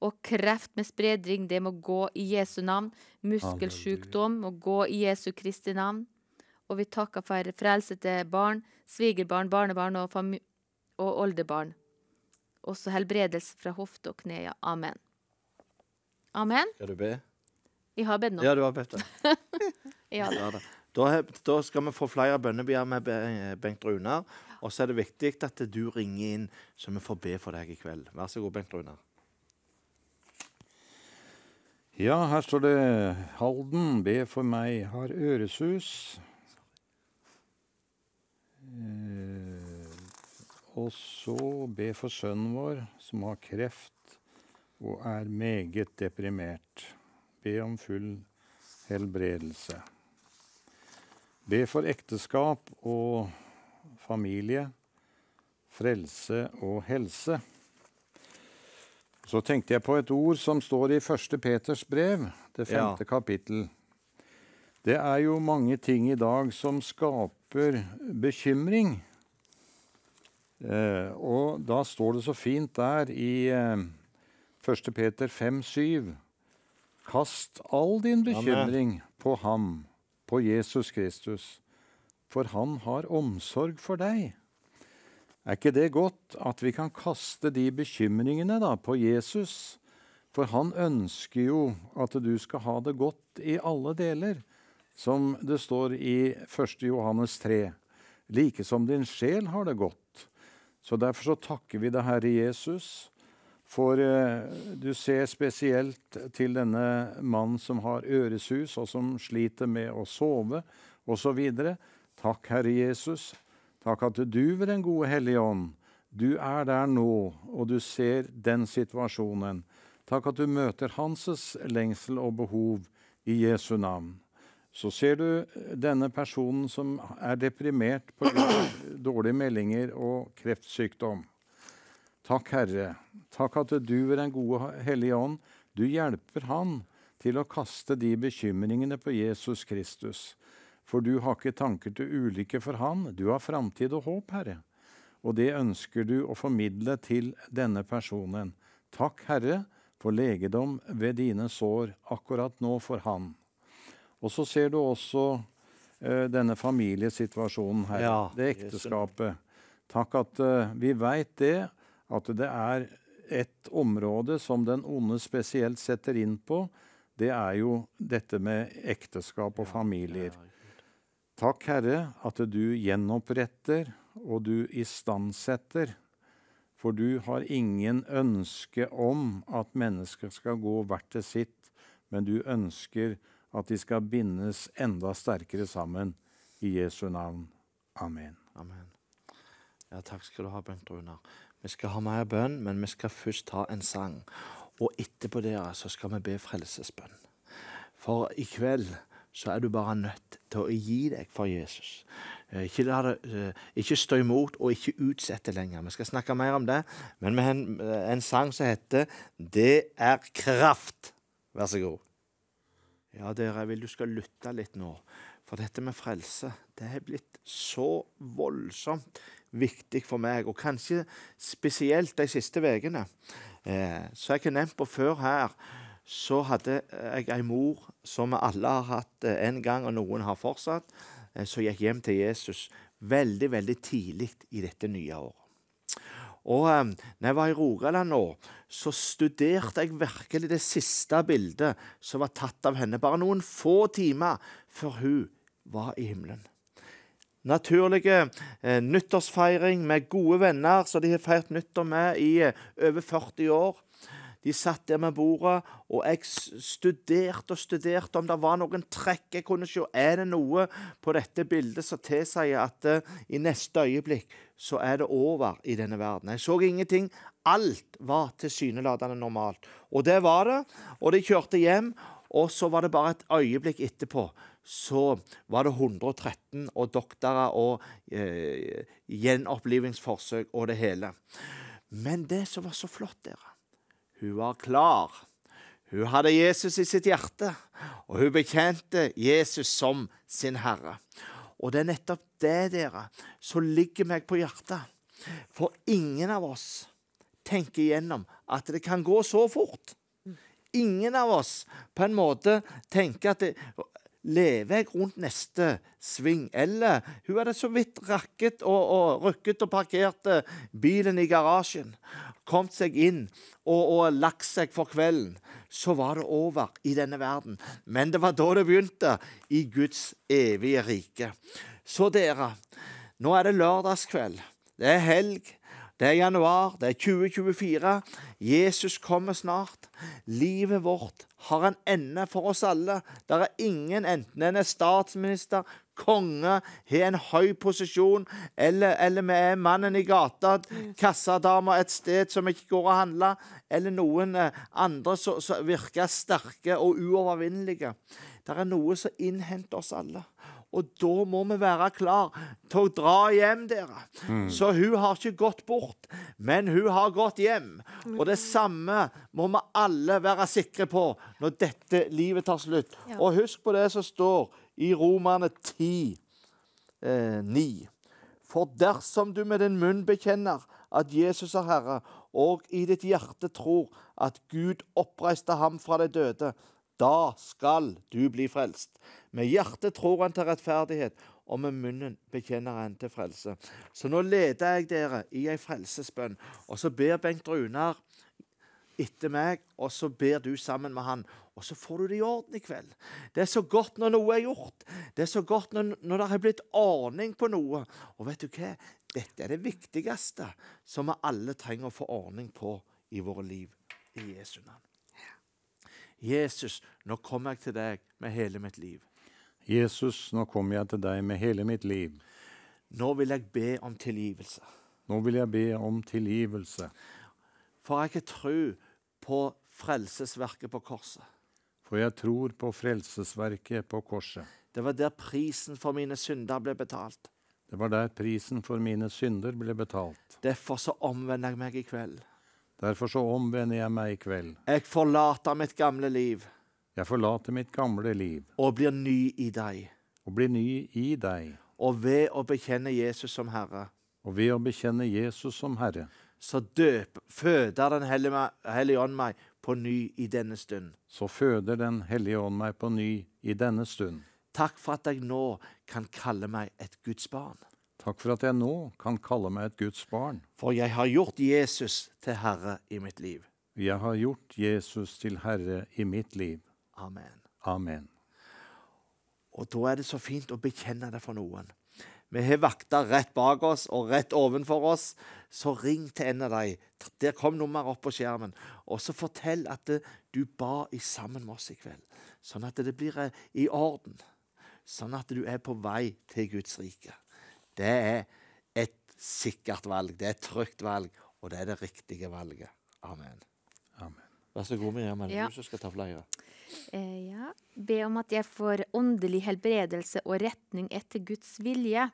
Og kreft med spredning, det må gå i Jesu navn. Muskelsjukdom må gå i Jesu Kristi navn. Og vi takker for frelse til barn, svigerbarn, barnebarn og, og oldebarn. Også helbredelse fra hofte og kne. Ja. Amen. Amen. Skal du be? Jeg har bedt nå. Ja, du har bedt det. Det. [LAUGHS] Ja, da. Da, da skal vi få flere bønnebier med Be- Bengt Runar. Og så er det viktig at du ringer inn, så vi får be for deg i kveld. Vær så god, Bengt Runar. Ja, her står det Halden, be for meg, har øresus. Eh, og så be for sønnen vår, som har kreft og er meget deprimert. Be om full helbredelse. Be for ekteskap og familie, frelse og helse. Så tenkte jeg på et ord som står i første Peters brev, det femte Ja. kapittel. Det er jo mange ting i dag som skaper bekymring. Eh, og da står det så fint der i eh, 1. Peter 5,7.: Kast all din bekymring på ham, på Jesus Kristus, for han har omsorg for deg. Er ikke det godt at vi kan kaste de bekymringene da på Jesus? For han ønsker jo at du skal ha det godt i alle deler, som det står i 1. Johannes 3. Like som din sjel har det godt. Så derfor så takker vi deg, Herre Jesus, for eh, du ser spesielt til denne mannen som har øresus, og som sliter med å sove, osv. Takk, Herre Jesus. Takk at du ved Den gode Hellige Ånd, du er der nå, og du ser den situasjonen. Takk at du møter hans lengsel og behov i Jesu navn. Så ser du denne personen som er deprimert på dårlige meldinger og kreftsykdom. Takk, Herre. Takk at du ved Den gode Hellige Ånd, du hjelper han til å kaste de bekymringene på Jesus Kristus. For du har ikke tanker til ulykke for han, du har framtid og håp, Herre. Og det ønsker du å formidle til denne personen. Takk, Herre, for legedom ved dine sår akkurat nå for han. Og så ser du også uh, denne familiesituasjonen her, Ja, det ekteskapet. Takk at uh, vi veit det, at det er et område som den onde spesielt setter inn på. Det er jo dette med ekteskap og familier. Takk, Herre, at du gjenoppretter og du istandsetter. For du har ingen ønske om at mennesker skal gå hvert til sitt, men du ønsker at de skal bindes enda sterkere sammen. I Jesu navn. Amen. Amen. Ja, takk skal du ha, Bengt Runar. Vi skal ha mer bønn, men vi skal først ta en sang. Og etterpå der så skal vi be frelsesbønn. For i kveld så er du bare nødt til å gi deg for Jesus. Eh, ikke, det, eh, ikke stå imot, og ikke utsette lenger. Vi skal snakke mer om det. Men med en, eh, en sang som heter 'Det er kraft'. Vær så god. Ja, dere, jeg vil du skal lytte litt nå. For dette med frelse, det er blitt så voldsomt viktig for meg. Og kanskje spesielt de siste ukene. Eh, så jeg har nevnt på før her, så hadde jeg ei mor som alle har hatt en gang, og noen har fortsatt. Eh, som gikk hjem til Jesus veldig, veldig tidlig i dette nye året. Og eh, når jeg var i Rogaland nå, så studerte jeg virkelig det siste bildet som var tatt av henne bare noen få timer før hun var i himmelen. Naturlige eh, nyttårsfeiring med gode venner som de har feirt nyttår med i eh, over 40 år. De satt der med bordet, og jeg studerte og studerte om det var noen trekk jeg kunne se. Er det noe på dette bildet som tilsier at uh, i neste øyeblikk så er det over i denne verden? Jeg så ingenting. Alt var tilsynelatende normalt. Og det var det. Og de kjørte hjem, og så var det bare et øyeblikk etterpå så var det 113 og doktorer og eh, gjenopplivingsforsøk og det hele. Men det som var så flott, dere hun var klar. Hun hadde Jesus i sitt hjerte, og hun bekjente Jesus som sin herre. Og det er nettopp det, dere, som ligger meg på hjertet. For ingen av oss tenker igjennom at det kan gå så fort. Ingen av oss på en måte tenker at det, Lever jeg rundt neste sving? Eller hun hadde så vidt rakket og, og rykket og parkerte bilen i garasjen kommet seg inn og, og lagt seg for kvelden, så var det over i denne verden. Men det var da det begynte, i Guds evige rike. Så dere, nå er det lørdagskveld. Det er helg. Det er januar, det er 2024. Jesus kommer snart. Livet vårt har en ende for oss alle. Det er ingen, enten en er statsminister, konge, har en høy posisjon, eller, eller vi er mannen i gata, kassadama et sted som ikke går å handle, eller noen eh, andre som virker sterke og uovervinnelige. Det er noe som innhenter oss alle. Og da må vi være klar til å dra hjem, dere. Mm. Så hun har ikke gått bort, men hun har gått hjem. Og det samme må vi alle være sikre på når dette livet tar slutt. Ja. Og husk på det som står i Romerne 10, eh, 9. For dersom du med din munn bekjenner at Jesus er Herre, og i ditt hjerte tror at Gud oppreiste ham fra de døde, da skal du bli frelst. Med hjertet tror han til rettferdighet, og med munnen bekjenner han til frelse. Så nå leder jeg dere i ei frelsesbønn, og så ber Bengt Runar etter meg, og så ber du sammen med han. Og så får du det i orden i kveld. Det er så godt når noe er gjort. Det er så godt når, når det har blitt ordning på noe. Og vet du hva? Dette er det viktigste som vi alle trenger å få ordning på i våre liv. I Jesu navn. Jesus, nå kommer jeg til deg med hele mitt liv. Jesus, nå kommer jeg til deg med hele mitt liv. Nå vil jeg be om tilgivelse. Nå vil jeg be om tilgivelse. For jeg har tro på frelsesverket på korset. For jeg tror på frelsesverket på korset. Det var der prisen for mine synder ble betalt. Det var der prisen for mine synder ble betalt. Derfor så omvender jeg meg i kveld. Derfor så omvender jeg meg i kveld. Jeg forlater mitt gamle liv. Jeg forlater mitt gamle liv. Og blir ny i deg. Og blir ny i deg. Og ved å bekjenne Jesus som Herre. Og ved å bekjenne Jesus som Herre så døp, føder Den hellige ånd meg på ny i denne stund. Så føder Den hellige ånd meg på ny i denne stund. Takk for at jeg nå kan kalle meg et Guds barn. Takk for at jeg nå kan kalle meg et Guds barn. For jeg har gjort Jesus til Herre i mitt liv. Jeg har gjort Jesus til Herre i mitt liv. Amen. Amen. Og da er det så fint å bekjenne det for noen. Vi har vakter rett bak oss og rett ovenfor oss. Så ring til en av dem. Der kom nummeret opp på skjermen. Og så fortell at du ba i sammen med oss i kveld. Sånn at det blir eh, i orden. Sånn at du er på vei til Guds rike. Det er et sikkert valg. Det er et trygt valg, og det er det riktige valget. Amen. Amen. Vær så god, Miriam. Er det ja. du som skal ta flere? Eh, ja. Be om at jeg får åndelig helbredelse og retning etter Guds vilje.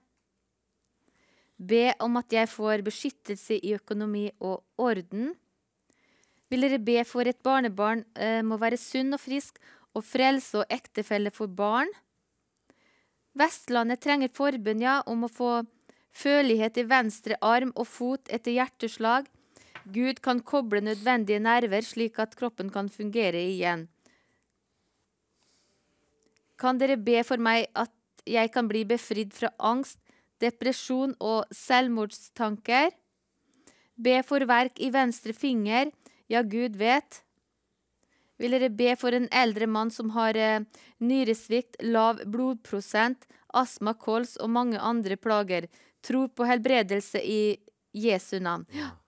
Be om at jeg får beskyttelse i økonomi og orden. Vil dere be for et barnebarn eh, må være sunn og frisk, og frelse og ektefelle for barn? Vestlandet trenger forbund, ja, om å få følighet i venstre arm og fot etter hjerteslag. Gud kan koble nødvendige nerver slik at kroppen kan fungere igjen. Kan dere be for meg at jeg kan bli befridd fra angst, depresjon og selvmordstanker? Be for verk i venstre finger, ja, Gud vet. Vil dere be for en eldre mann som har eh, nyresvikt, lav blodprosent, astma, kols og mange andre plager? Tror på helbredelse i Jesu navn.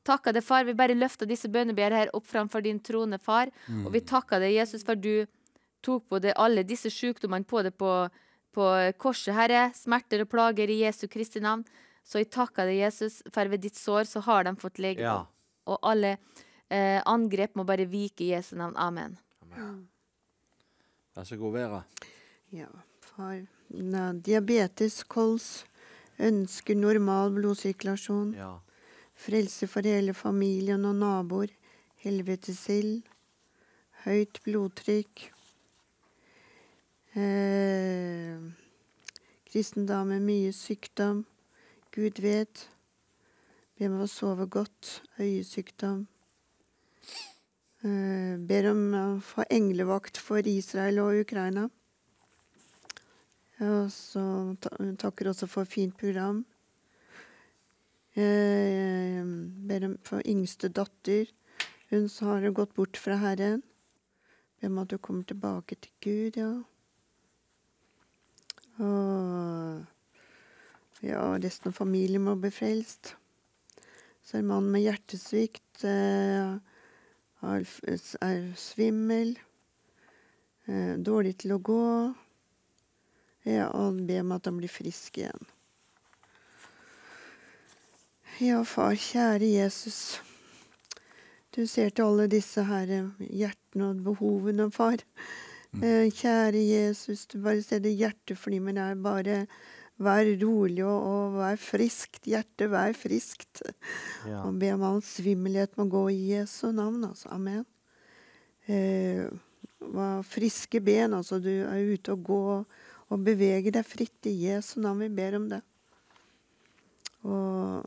Takker deg, far. Vi bare løfter disse bønneber her opp framfor din trone, far. Og vi takker deg, Jesus, for du tok på deg alle disse sykdommene på det på, på korset, Herre. Smerter og plager i Jesu Kristi navn. Så jeg takker deg, Jesus, for ved ditt sår så har de fått legedom. Ja. Og alle eh, angrep må bare vike i Jesu navn. Amen. Vær så god, Vera. Ja, far. Na, diabetes, kols, ønsker normal blodsirkulasjon, Ja. frelse for hele familien og naboer, helvetesild, høyt blodtrykk, eh, kristen dame, mye sykdom, Gud vet, Be meg å sove godt, øyesykdom, ber om å få englevakt for Israel og Ukraina. Og så takker også for fint program. Jeg ber om for yngste datter. Hun har gått bort fra Herren. Ber om at du kommer tilbake til Gud, ja. Og ja, resten av familien må bli frelst. Så er mannen med hjertesvikt eh, er, svimmel. Eh, dårlig til å gå. Ja, og be om at han blir frisk igjen. Ja, far, kjære Jesus. Du ser til alle disse her eh, hjertene og behovene, far. Eh, kjære Jesus, du bare ser det hjerteflimmer er. Bare vær rolig og, og vær friskt. Hjerte, vær friskt. Ja. Og be om all svimmelhet må gå i Jesu navn, altså. Amen. Eh, var friske ben, altså. Du er ute og gå og beveger deg fritt i Jesu navn. Vi ber om det. Og,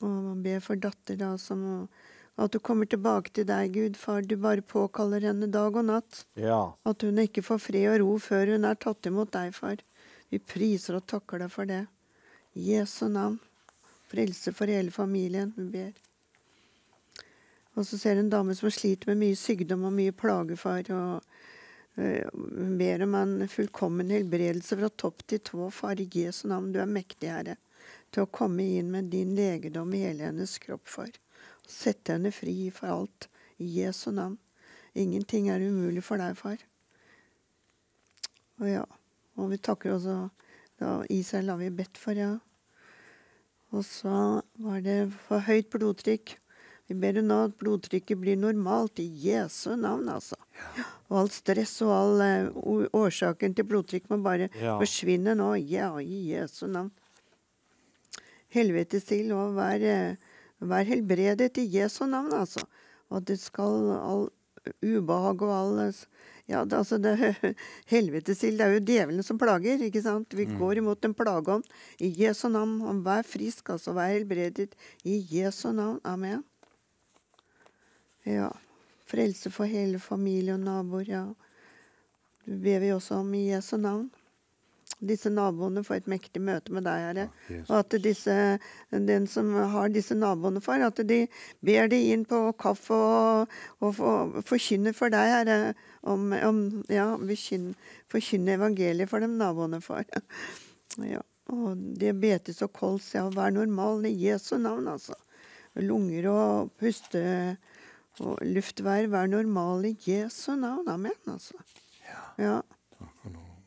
og ber for datter, da, som at du kommer tilbake til deg, Gud, far. Du bare påkaller henne dag og natt. Ja. At hun ikke får fred og ro før hun er tatt imot deg, far. Vi priser og takker deg for det. I Jesu navn. Frelse for hele familien, vi ber. Og så ser du en dame som sliter med mye sykdom og mye plager, far. Og øh, hun ber om en fullkommen helbredelse fra topp til tå, far. I Jesu navn. Du er mektig, Herre, til å komme inn med din legedom i hele hennes kropp, far. Sette henne fri for alt. I Jesu navn. Ingenting er umulig for deg, far. Og ja, og vi takker også da Israel har vi bedt for, ja. Og så var det for høyt blodtrykk. Vi ber nå at blodtrykket blir normalt i Jesu navn, altså. Og all stress og all uh, årsaken til blodtrykk må bare Ja. forsvinne nå. Ja, i Jesu navn. Helvetes til og vær, eh, vær helbredet i Jesu navn, altså. Og at det skal all ubehag og all eh, Ja, det, altså det, [LAUGHS] Helvetesild, det er jo djevelen som plager, ikke sant? Vi går imot en plageånd i Jesu navn. Og vær frisk, altså. Vær helbredet i Jesu navn. Amen. Ja. Frelse for hele familie og naboer, ja. Det ber vi også om i Jesu navn. Disse naboene får et mektig møte med deg, Herre. Og at disse, den som har disse naboene for, at de ber de inn på kaffe og, og for- forkynner for deg, Herre. Om, om ja, forkynne evangeliet for dem naboene for. [LAUGHS] Ja. Og diabetes og kols, ja, vær normal i Jesu navn, altså. Lunger og puste og luftvær, vær normal i Jesu navn. Amen, altså. Ja.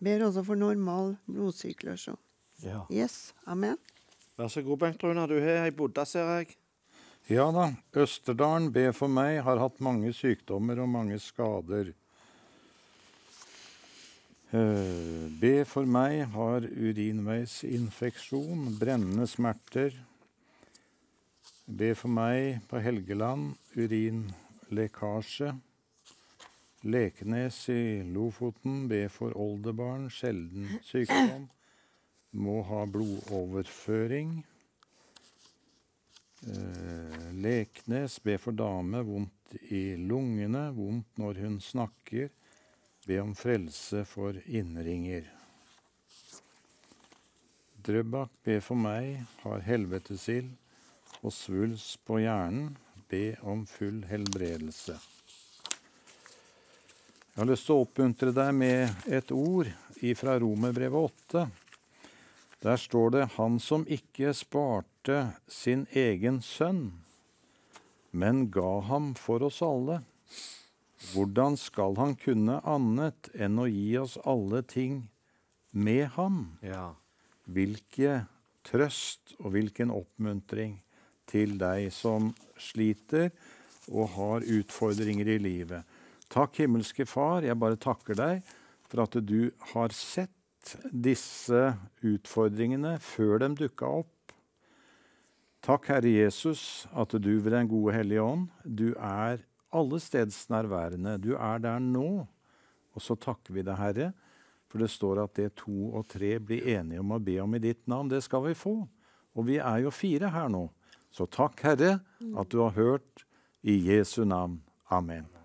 Ber også for normal blodsirkulasjon. ja. Yes. Amen. Vær så god, Bengt Runa. Du har ei bodde, ser jeg. Ja da, Østerdalen, be for meg, har hatt mange sykdommer og mange skader. Eh, be for meg, har urinveisinfeksjon, brennende smerter, Be for meg på Helgeland, urinlekkasje. Lekenes i Lofoten, be for oldebarn, sjelden sykdom. Må ha blodoverføring. Eh, Leknes, be for dame, vondt i lungene, vondt når hun snakker. Be om frelse for innringer. Drøbak, be for meg, har helvetesild og svulst på hjernen. Be om full helbredelse. Jeg har lyst til å oppmuntre deg med et ord fra Romerbrevet 8. Der står det 'Han som ikke sparte sin egen sønn, men ga ham for oss alle'. Hvordan skal han kunne annet enn å gi oss alle ting med ham? Ja. Hvilke trøst og hvilken oppmuntring til deg som sliter og har utfordringer i livet. Takk, himmelske Far, jeg bare takker deg for at du har sett disse utfordringene før de dukka opp. Takk, Herre Jesus, at du ved Den gode hellige ånd, du er allestedsnærværende. Du er der nå. Og så takker vi deg, Herre, for det står at det to og tre blir enige om å be om i ditt navn, det skal vi få. Og vi er jo fire her nå. Så takk, Herre, at du har hørt i Jesu navn. Amen.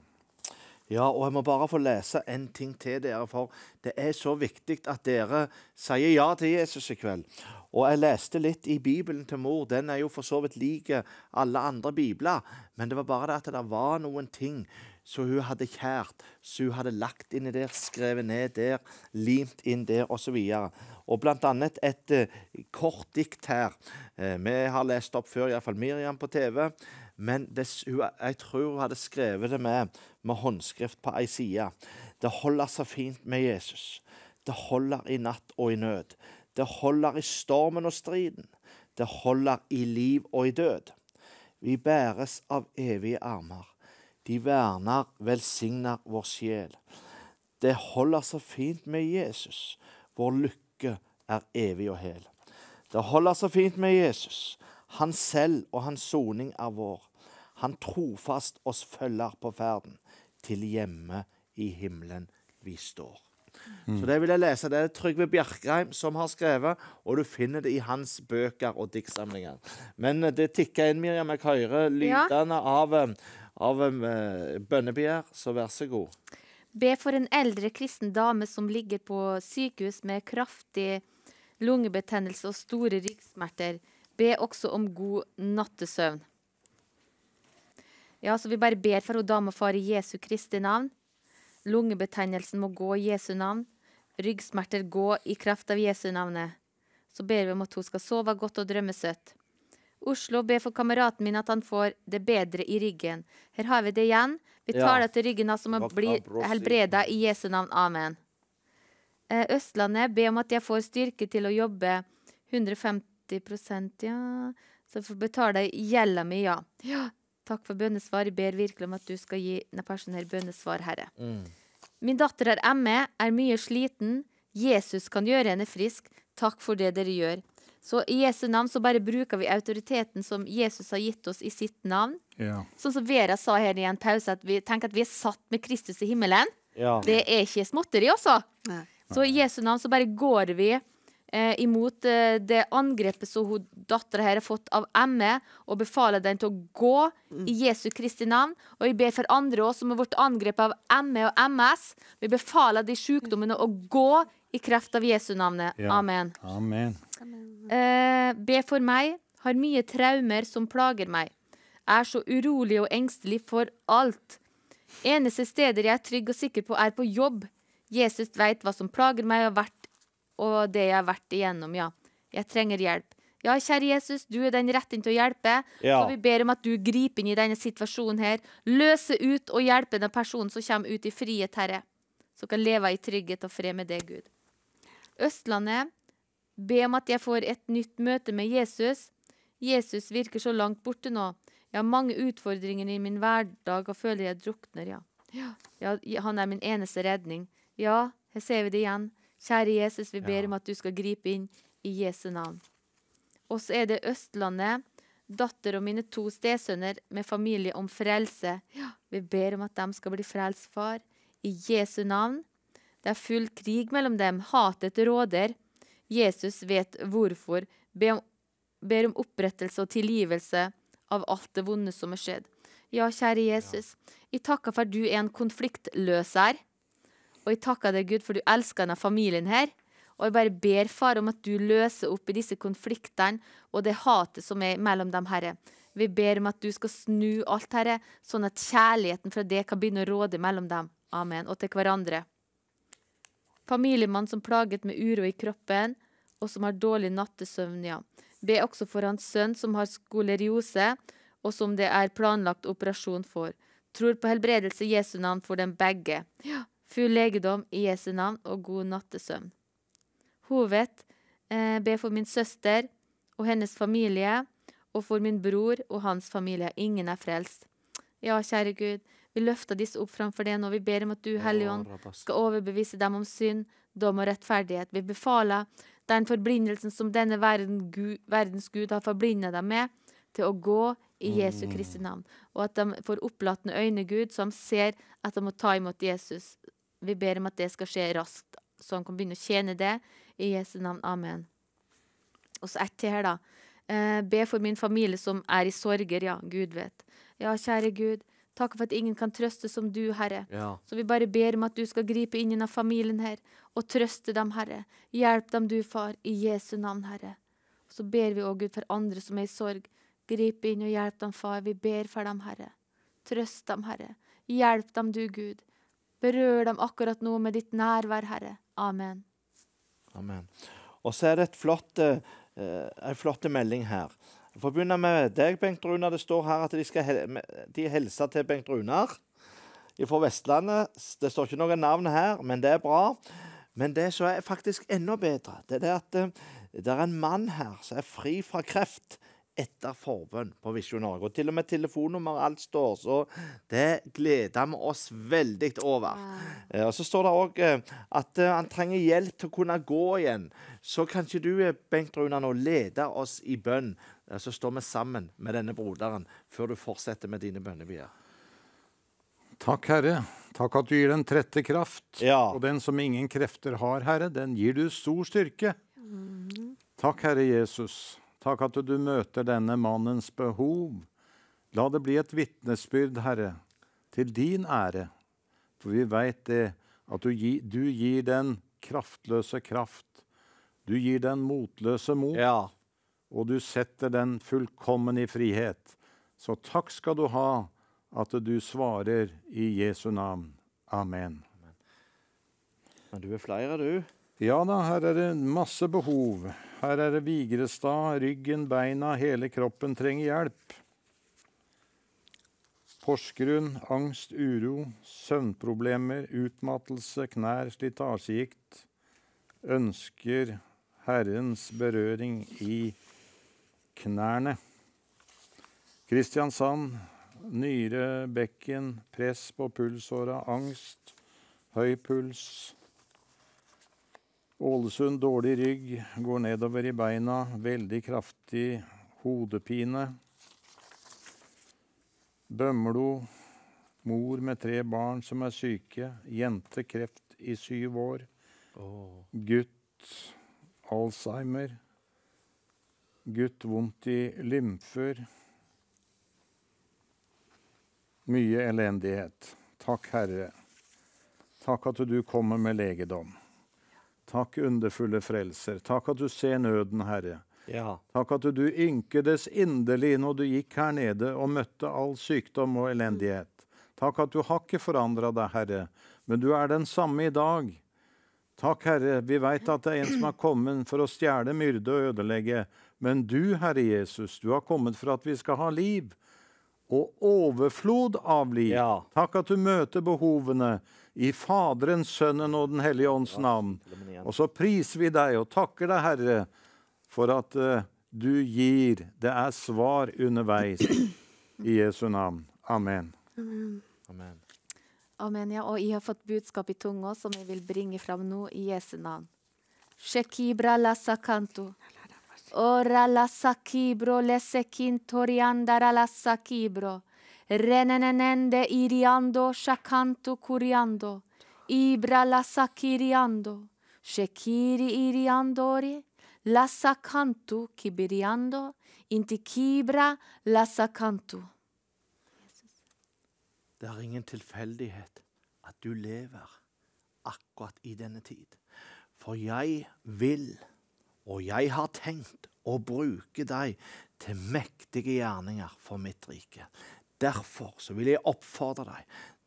Ja, og jeg må bare få lese en ting til dere, for det er så viktig at dere sier ja til Jesus i kveld. Og jeg leste litt i Bibelen til mor. Den er jo for så vidt lik alle andre bibler. Men det var bare det at det var noen ting som hun hadde kjært, som hun hadde lagt inni der, skrevet ned der, limt inn der, osv. Og, og blant annet et uh, kort dikt her. Uh, vi har lest opp før, iallfall Miriam på TV. Men det, jeg tror hun hadde skrevet det med, med håndskrift på ei side. Det holder så fint med Jesus. Det holder i natt og i nød. Det holder i stormen og striden. Det holder i liv og i død. Vi bæres av evige armer. De verner, velsigner vår sjel. Det holder så fint med Jesus. Vår lykke er evig og hel. Det holder så fint med Jesus. Han selv og hans soning er vår. Han trofast oss følger på ferden. Til hjemme i himmelen vi står. Mm. Så Det vil jeg lese. Det er Trygve Bjerkreim som har skrevet, og du finner det i hans bøker og diktsamlinger. Men det tikker inn, Miriam. Jeg hører lydene ja. av, av uh, bønnebegjær, så vær så god. Be for en eldre kristen dame som ligger på sykehus med kraftig lungebetennelse og store ryggsmerter. Be også om god nattesøvn. Ja, så vi bare ber for hun dame og far i Jesu Kristi navn. Lungebetennelsen må gå i Jesu navn. Ryggsmerter gå i kraft av Jesu navnet. Så ber vi om at hun skal sove godt og drømme søtt. Oslo ber for kameraten min at han får det bedre i ryggen. Her har vi det igjen. Vi tar ja. det til ryggen hans som blir helbreda i Jesu navn. Amen. Eh, Østlandet ber om at jeg får styrke til å jobbe 150% ja. Så jeg får betale gjelda mi, ja. ja. Takk for bønnesvar. Jeg ber virkelig om at du skal gi denne personen her bønnesvar, Herre. Mm. Min datter er ME, er mye sliten. Jesus kan gjøre henne frisk. Takk for det dere gjør. Så i Jesu navn så bare bruker vi autoriteten som Jesus har gitt oss i sitt navn. Ja. Sånn som Vera sa her i en pause, at vi tenker at vi er satt med Kristus i himmelen. Ja. Det er ikke småtteri, også. Så i Jesu navn så bare går vi eh, imot eh, det angrepet som hun dattera her har fått av ME, og befaler den til å gå mm. i Jesu Kristi navn. Og vi ber for andre også som har blitt angrepet av ME og MS. Vi befaler de sykdommene å gå i kraft av Jesu navnet. Ja. Amen. Amen. Eh, be for meg. Har mye traumer som plager meg. Er så urolig og engstelig for alt. Eneste steder jeg er trygg og sikker på, er på jobb. Jesus veit hva som plager meg, og har vært og det jeg har vært igjennom, ja. Jeg trenger hjelp. Ja, kjære Jesus, du er den rette til å hjelpe. Ja. Så vi ber om at du griper inn i denne situasjonen her. Løser ut og hjelper den personen som kommer ut i frihet, Herre. Som kan leve i trygghet og fred med deg, Gud. Østlandet, be om at jeg får et nytt møte med Jesus. Jesus virker så langt borte nå. Jeg har mange utfordringer i min hverdag og føler jeg drukner, ja. ja. Han er min eneste redning. Ja, her ser vi det igjen. Kjære Jesus, vi ber om at du skal gripe inn i Jesu navn. Og så er det Østlandet. datter og mine to stesønner med familie om frelse. Ja, vi ber om at de skal bli frelst, far. I Jesu navn. Det er full krig mellom dem. Hatet råder. Jesus vet hvorfor. Be om, ber om opprettelse og tilgivelse av alt det vonde som er skjedd. Ja, kjære Jesus, jeg takker for at du er en konfliktløser. Og jeg takker deg, Gud, for du elsker denne familien her. Og jeg bare ber, far, om at du løser opp i disse konfliktene og det hatet som er mellom dem, Herre. Vi ber om at du skal snu alt, Herre, sånn at kjærligheten fra det kan begynne å råde mellom dem. Amen. Og til hverandre. Familiemann som plaget med uro i kroppen, og som har dårlig nattesøvn, ja. Be også for hans sønn som har skoleriose, og som det er planlagt operasjon for. Tror på helbredelse i Jesu navn for dem begge. Ja, full legedom i Jesu navn og god nattesøvn. Hoved, eh, be for min søster og hennes familie, og for min bror og hans familie. Ingen er frelst. Ja, kjære Gud, vi løfter disse opp framfor deg nå. Vi ber om at du, Hellige Ånd, skal overbevise dem om synd, dom og rettferdighet. Vi befaler den forblindelsen som denne verden, Gud, verdens Gud har forblindet dem med, til å gå i Jesu Kristi navn. Og at de får opplatne øyne, Gud, som ser at de må ta imot Jesus. Vi ber om at det skal skje raskt, så han kan begynne å tjene det. I Jesu navn. Amen. Og så ett til her, da. Eh, be for min familie som er i sorger. Ja, Gud vet. Ja, kjære Gud. Takk for at ingen kan trøste som du, Herre. Ja. Så vi bare ber om at du skal gripe inn i familien her og trøste dem, Herre. Hjelp dem, du, Far, i Jesu navn, Herre. Og så ber vi òg, Gud, for andre som er i sorg. Grip inn og hjelp dem, Far. Vi ber for dem, Herre. Trøst dem, Herre. Hjelp dem, du, Gud. Berør dem akkurat nå med ditt nærvær, Herre. Amen. Amen. Og så er det eh, en flott melding her. Jeg får begynne med deg, Bengt Runar. Det står her at de, skal de hilser til Bengt Runar fra Vestlandet. Det står ikke noe navn her, men det er bra. Men det som er faktisk enda bedre, det er at eh, det er en mann her som er fri fra kreft etter forbønn på Visjon Norge. Og til og med telefonnummer alt står, så det gleder vi oss veldig over. Ja. og Så står det òg eh, at eh, han trenger hjelp til å kunne gå igjen. Så kan ikke du, eh, Bengt Runa, nå lede oss i bønn? Eh, Så står vi sammen med denne broderen før du fortsetter med dine bønnebier. Takk, Herre. Takk at du gir den trette kraft. Ja. Og den som ingen krefter har, Herre, den gir du stor styrke. Takk, Herre Jesus. Takk at du møter denne mannens behov. La det bli et vitnesbyrd, Herre, til din ære. For vi veit det, at du, gi, du gir den kraftløse kraft. Du gir den motløse mot, Ja. og du setter den fullkommen i frihet. Så takk skal du ha at du svarer i Jesu navn. Amen. Men du er flere, du. Ja da, her er det masse behov. Her er det Vigrestad, ryggen, beina, hele kroppen trenger hjelp. Porsgrunn, angst, uro, søvnproblemer, utmattelse, knær, slitasjegikt. Ønsker Herrens berøring i knærne. Kristiansand, nyre, bekken, press på pulsåra, angst, høy puls. Ålesund, dårlig rygg, går nedover i beina, veldig kraftig hodepine. Bømlo, mor med tre barn som er syke, jente kreft i syv år. Gutt Alzheimer. Gutt vondt i lymfer. Mye elendighet. Takk, Herre. Takk at du kommer med legedom. Takk, underfulle frelser. Takk at du ser nøden, Herre. Ja. Takk at du ynkedes inderlig når du gikk her nede og møtte all sykdom og elendighet. Takk at du har ikke forandra deg, Herre, men du er den samme i dag. Takk, Herre, vi veit at det er en som har kommet for å stjele, myrde og ødelegge. Men du, Herre Jesus, du har kommet for at vi skal ha liv. Og overflod av liv. Ja. Takk at du møter behovene i Faderens, Sønnen og Den hellige ånds navn. Og så priser vi deg og takker deg, Herre, for at uh, du gir. Det er svar underveis. I Jesu navn. Amen. Amen. Amen, ja. Og jeg har fått budskap i tunga som jeg vil bringe fram nå, i Jesu navn. Shekibra la sakanto. Ora la sakibro lesekintoriandara la sakibro. Renenende iriando shakanto curiando. Ibra la sakiriando. Shekiri iriandori. La sakantu kibiriando. Inti kibra la sakantu. Det er ingen tilfeldighet at du lever akkurat i denne tid. For jeg vil, og jeg har tenkt, å bruke deg til mektige gjerninger for mitt rike. Derfor så vil jeg oppfordre deg.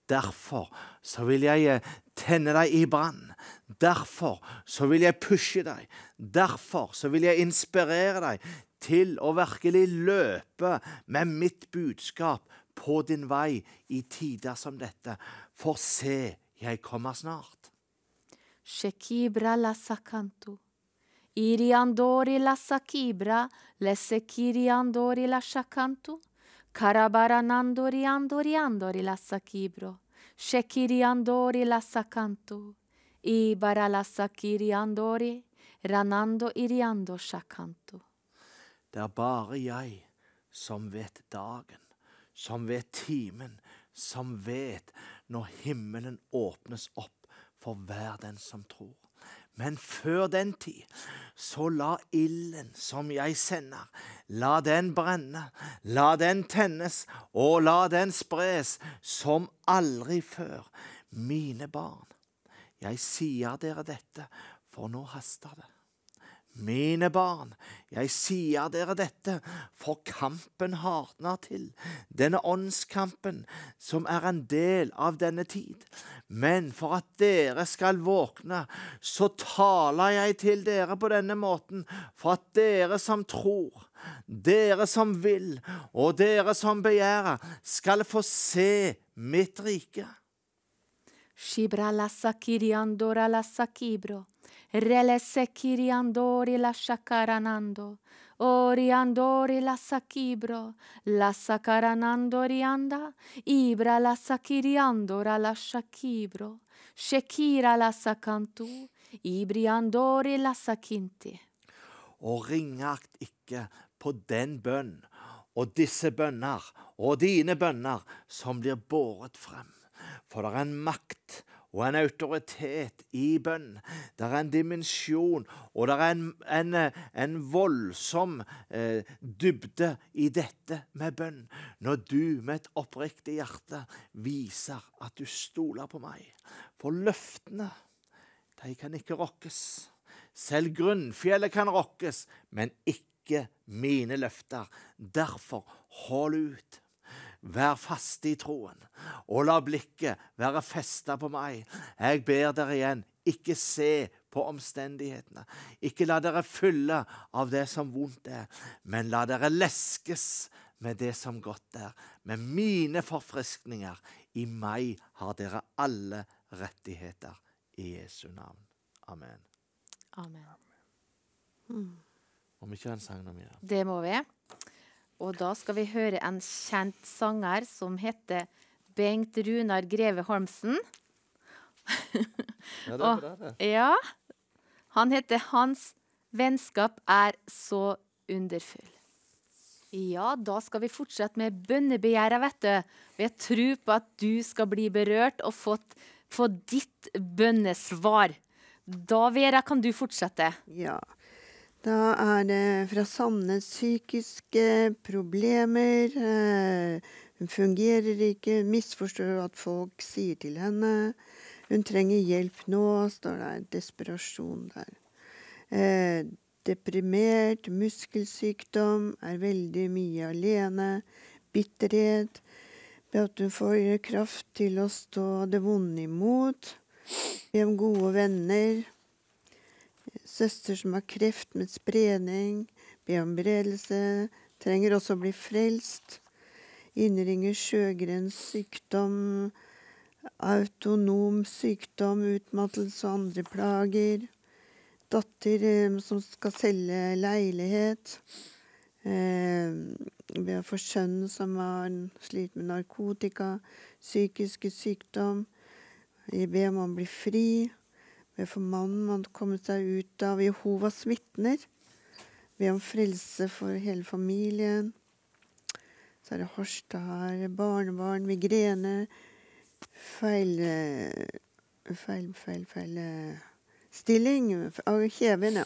Derfor så vil jeg eh, tenne deg i brann. Derfor så vil jeg pushe deg. Derfor så vil jeg inspirere deg til å virkelig løpe med mitt budskap på din vei i tider som dette. For se, jeg kommer snart. Shekibra la sakanto. Iriandori la sakibra, lesekiriandori la shakanto. Karabaranandori andori andori lassa kibro. Shekiri andori lassa sakanto. Ibara lassa kiri andori. ranando iriando shakanto. Det er bare jeg som vet dagen, som vet timen, som vet når himmelen åpnes opp for hver den som tror. Men før den tid, så la ilden som jeg sender, la den brenne, la den tennes, og la den spres som aldri før. Mine barn, jeg sier dere dette, for nå haster det. Mine barn, jeg sier dere dette, for kampen hardner til, denne åndskampen som er en del av denne tid. Men for at dere skal våkne, så taler jeg til dere på denne måten, for at dere som tror, dere som vil, og dere som begjærer, skal få se mitt rike. Shibra la sakiriandora la sakibro. Rele kiriandori la shakaranando. Oriandori la sakibro. La sakaranando rianda. Ibra la sakiriandora la shakibro. Shekira la sakantu. Ibriandori la sakinti. og ringakt ikke på den bønn og disse bønner og dine bønner som blir båret frem. For det er en makt og en autoritet i bønn. Det er en dimensjon, og det er en, en, en voldsom eh, dybde i dette med bønn. Når du med et oppriktig hjerte viser at du stoler på meg. For løftene, de kan ikke rokkes. Selv grunnfjellet kan rokkes, men ikke mine løfter. Derfor hold ut. Vær faste i troen, og la blikket være festa på meg. Jeg ber dere igjen, ikke se på omstendighetene. Ikke la dere fylle av det som vondt er, men la dere leskes med det som godt er. Med mine forfriskninger. I meg har dere alle rettigheter. I Jesu navn. Amen. Amen. Om ikke en sang nå mer. Det må vi. Og da skal vi høre en kjent sanger som heter Bengt Runar Greve Holmsen. Ja, det er [LAUGHS] bra, det. Ja. Han heter Hans vennskap er så underfull. Ja, da skal vi fortsette med bønnebegjæret, vet du. Og jeg tror på at du skal bli berørt og fått, få ditt bønnesvar. Da, Vera, kan du fortsette. Ja. Da er det fra Sandnes psykiske problemer. Eh, hun fungerer ikke, misforstår at folk sier til henne. Hun trenger hjelp nå, står det. Desperasjon der. Eh, deprimert, muskelsykdom, er veldig mye alene. Bitterhet. Be at hun får kraft til å stå det vonde imot. Be om gode venner søster som har kreft med spredning, be om beredelse, trenger også å bli frelst. Innringer Sjøgrens sykdom, autonom sykdom, utmattelse og andre plager. Datter eh, som skal selge leilighet. Eh, for sønn som har slitt med narkotika, psykiske sykdom. Be om å bli fri. Be for mannen man kommet seg ut av Jehovas vitner. Be om frelse for hele familien. Så er det Horstad her. Barnebarn, migrene. Feil Feil, feil, feil eh, stilling kjeven, ja.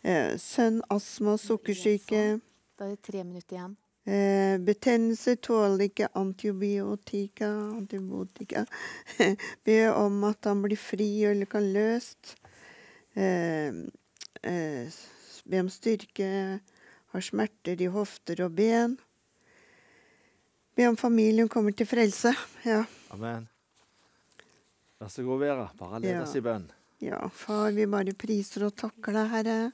Eh, Sønn, astma, sukkersyke. Da er det tre minutter igjen. Eh, betennelse tåler ikke antibiotika. antibiotika. [LAUGHS] Be om at han blir fri eller kan løst. Eh, eh, be om styrke. Har smerter i hofter og ben. Be om familien kommer til frelse. [LAUGHS] Ja, Amen. Vær så god, Vera. Bare led Ja. i bønn. ja, far, vi bare priser og takker deg, Herre.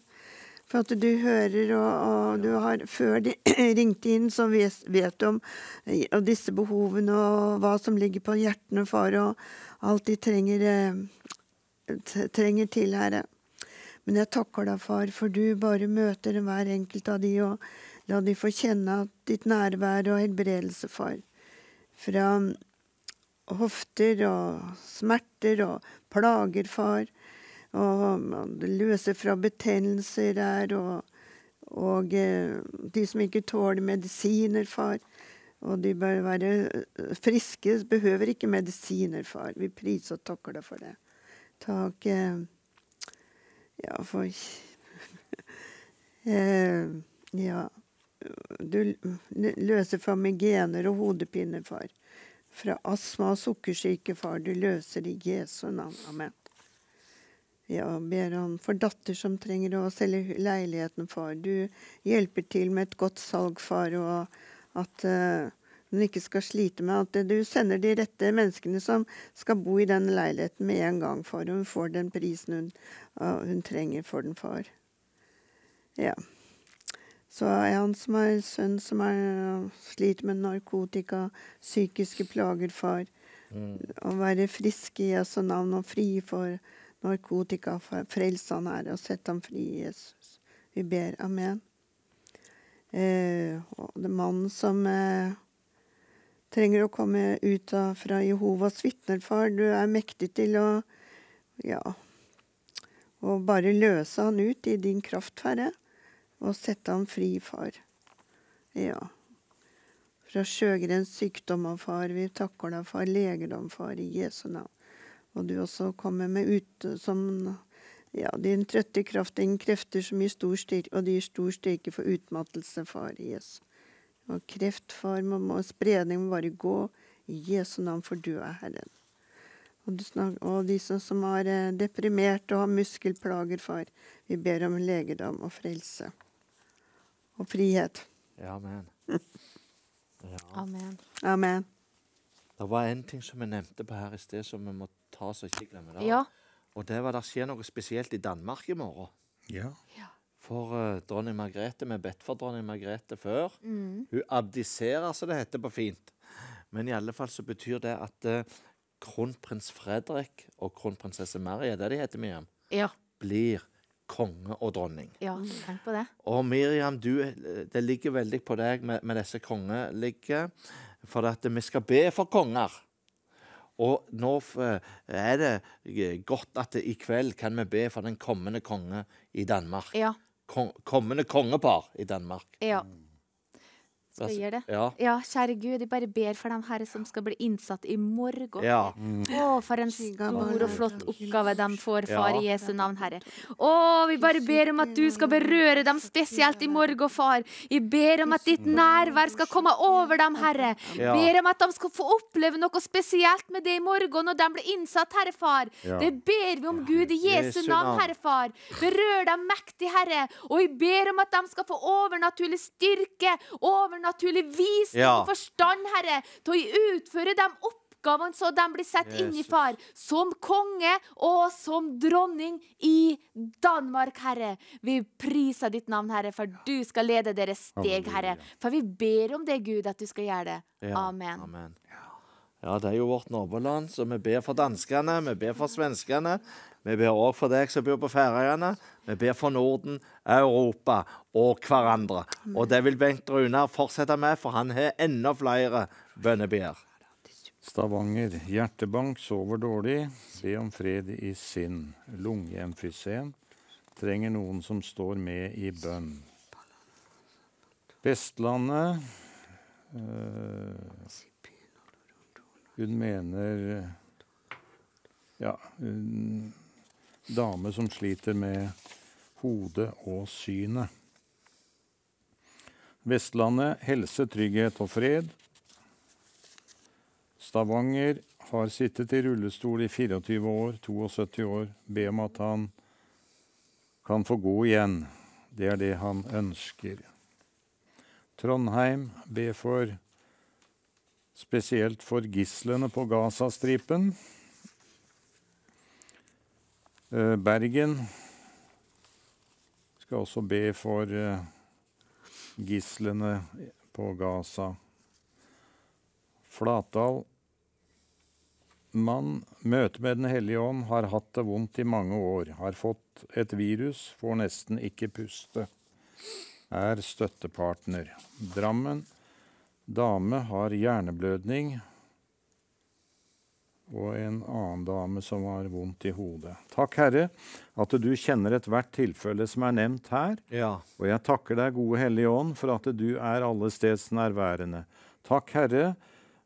For at du hører, og, og du har Før de [CLEARS THROAT] ringte inn, så vet, du om disse behovene og hva som ligger på hjertene, far, og alt de trenger, eh, trenger til, Herre. Men jeg takker deg, far, for du bare møter hver enkelt av de, og la de få kjenne ditt nærvær og helbredelse, far. Fra hofter og smerter og plager, far. Og det løser fra betennelser her, og, og eh, de som ikke tåler medisiner, far. Og de bør være eh, friske, behøver ikke medisiner, far. Vi priser og takker deg for det. Takk eh, Ja, for [LAUGHS] Ja. Du løser fra migener og hodepiner, far. Fra astma og sukkersyke, far. Du løser i Jesu navn. Amen. Ja, ber om for datter som trenger å selge leiligheten, far. Du hjelper til med et godt salg, far, og at uh, hun ikke skal slite med at du sender de rette menneskene som skal bo i den leiligheten med en gang, far, og hun får den prisen hun, uh, hun trenger for den, far. Ja. Så er han som er sønn som er, sliter med narkotika, psykiske plager, far. Å være frisk i Jesu navn og fri for narkotika. Frels han her og sett ham fri, Jesus. Vi ber. Amen. Eh, og det er mannen som eh, trenger å komme ut av, fra Jehovas vitner, far. Du er mektig til å ja, å bare løse han ut i din kraft, Herre, og sette han fri, far. Ja. Fra sjøgrens sykdommer, far. Vi takker deg for legedom, far, i Jesu navn. Og du også kommer med ut som ja, din trøtte kraft, din krefter som gir stor styrke, og det gir stor styrke for utmattelse, far, Jesu. Og kreft, far, må, spredning må bare gå i Jesu navn, for du er Herren. Og, du snak, og de som, som er eh, deprimert og har muskelplager, far, vi ber om legedom og frelse. Og frihet. Ja, amen. [LAUGHS] Ja. Amen. Amen. Det var en ting som vi nevnte på her i sted, som vi må ta så ikke glemme det. Ja. Og det var det skjer noe spesielt i Danmark i morgen. Ja. For uh, dronning Margrethe, vi har bedt for dronning Margrethe før. Mm. Hun abdiserer, som det heter på fint. Men i alle fall så betyr det at uh, kronprins Fredrik og kronprinsesse Mary, er det de heter, Miriam, Ja. blir konge og dronning. ja. Tenk på det. Og Miriam, du, eh, det ligger veldig på deg med, med disse kongeligge, for at vi skal be for konger. Og nå er det eh, godt at det, i kveld kan vi be for den kommende konge i Danmark. Ja. Kom, kommende kongepar i Danmark. ja. Skal vi gjøre det? Ja. Ja, kjære Gud, jeg bare ber for dem herre som skal bli innsatt i morgen. Ja. Å, for en stor og flott oppgave de får, far, Ja. i Jesu navn, Herre. Å, vi bare ber om at du skal berøre dem spesielt i morgen, far. Vi ber om at ditt nærvær skal komme over dem, Herre. Ja. Ber om at de skal få oppleve noe spesielt med det i morgen når de blir innsatt, Herre Far. Ja. Det ber vi om, Gud, i Jesu navn. Herre Far. Berør dem mektig, Herre. Og vi ber om at de skal få overnaturlig styrke, overnaturlig visdom Ja. og forstand, Herre, til å utføre de oppgavene så de blir satt inn i, far. Som konge og som dronning i Danmark, Herre. Vi priser ditt navn, Herre, for du skal lede deres steg, Herre. For vi ber om det, Gud, at du skal gjøre det. Amen. Amen. Ja, det er jo vårt naboland, så vi ber for danskene, vi ber for svenskene. Vi ber òg for deg som bor på Færøyene. Vi ber for Norden, Europa og hverandre. Og det vil Bengt Runar fortsette med, for han har enda flere bønnebegjær. Stavanger. Hjertebank sover dårlig. Be om fred i sinn. Lungeemfysem. Trenger noen som står med i bønn. Vestlandet eh, Hun mener Ja, Hun, dame som sliter med hodet og synet. Vestlandet helse, trygghet og fred. Stavanger har sittet i rullestol i 24 år, 72 år. Be om at han kan få gå igjen. Det er det han ønsker. Trondheim, be for spesielt for gislene på Gazastripen. Eh, Bergen skal også be for eh, gislene på Gaza. Flatdal. Mann, møte med Den hellige ånd, har hatt det vondt i mange år. Har fått et virus, får nesten ikke puste. Er støttepartner. Drammen. Dame har hjerneblødning. Og en annen dame som har vondt i hodet. Takk, Herre, at du kjenner ethvert tilfelle som er nevnt her. Ja. Og jeg takker deg, gode Hellige Ånd, for at du er allesteds nærværende. Takk, Herre,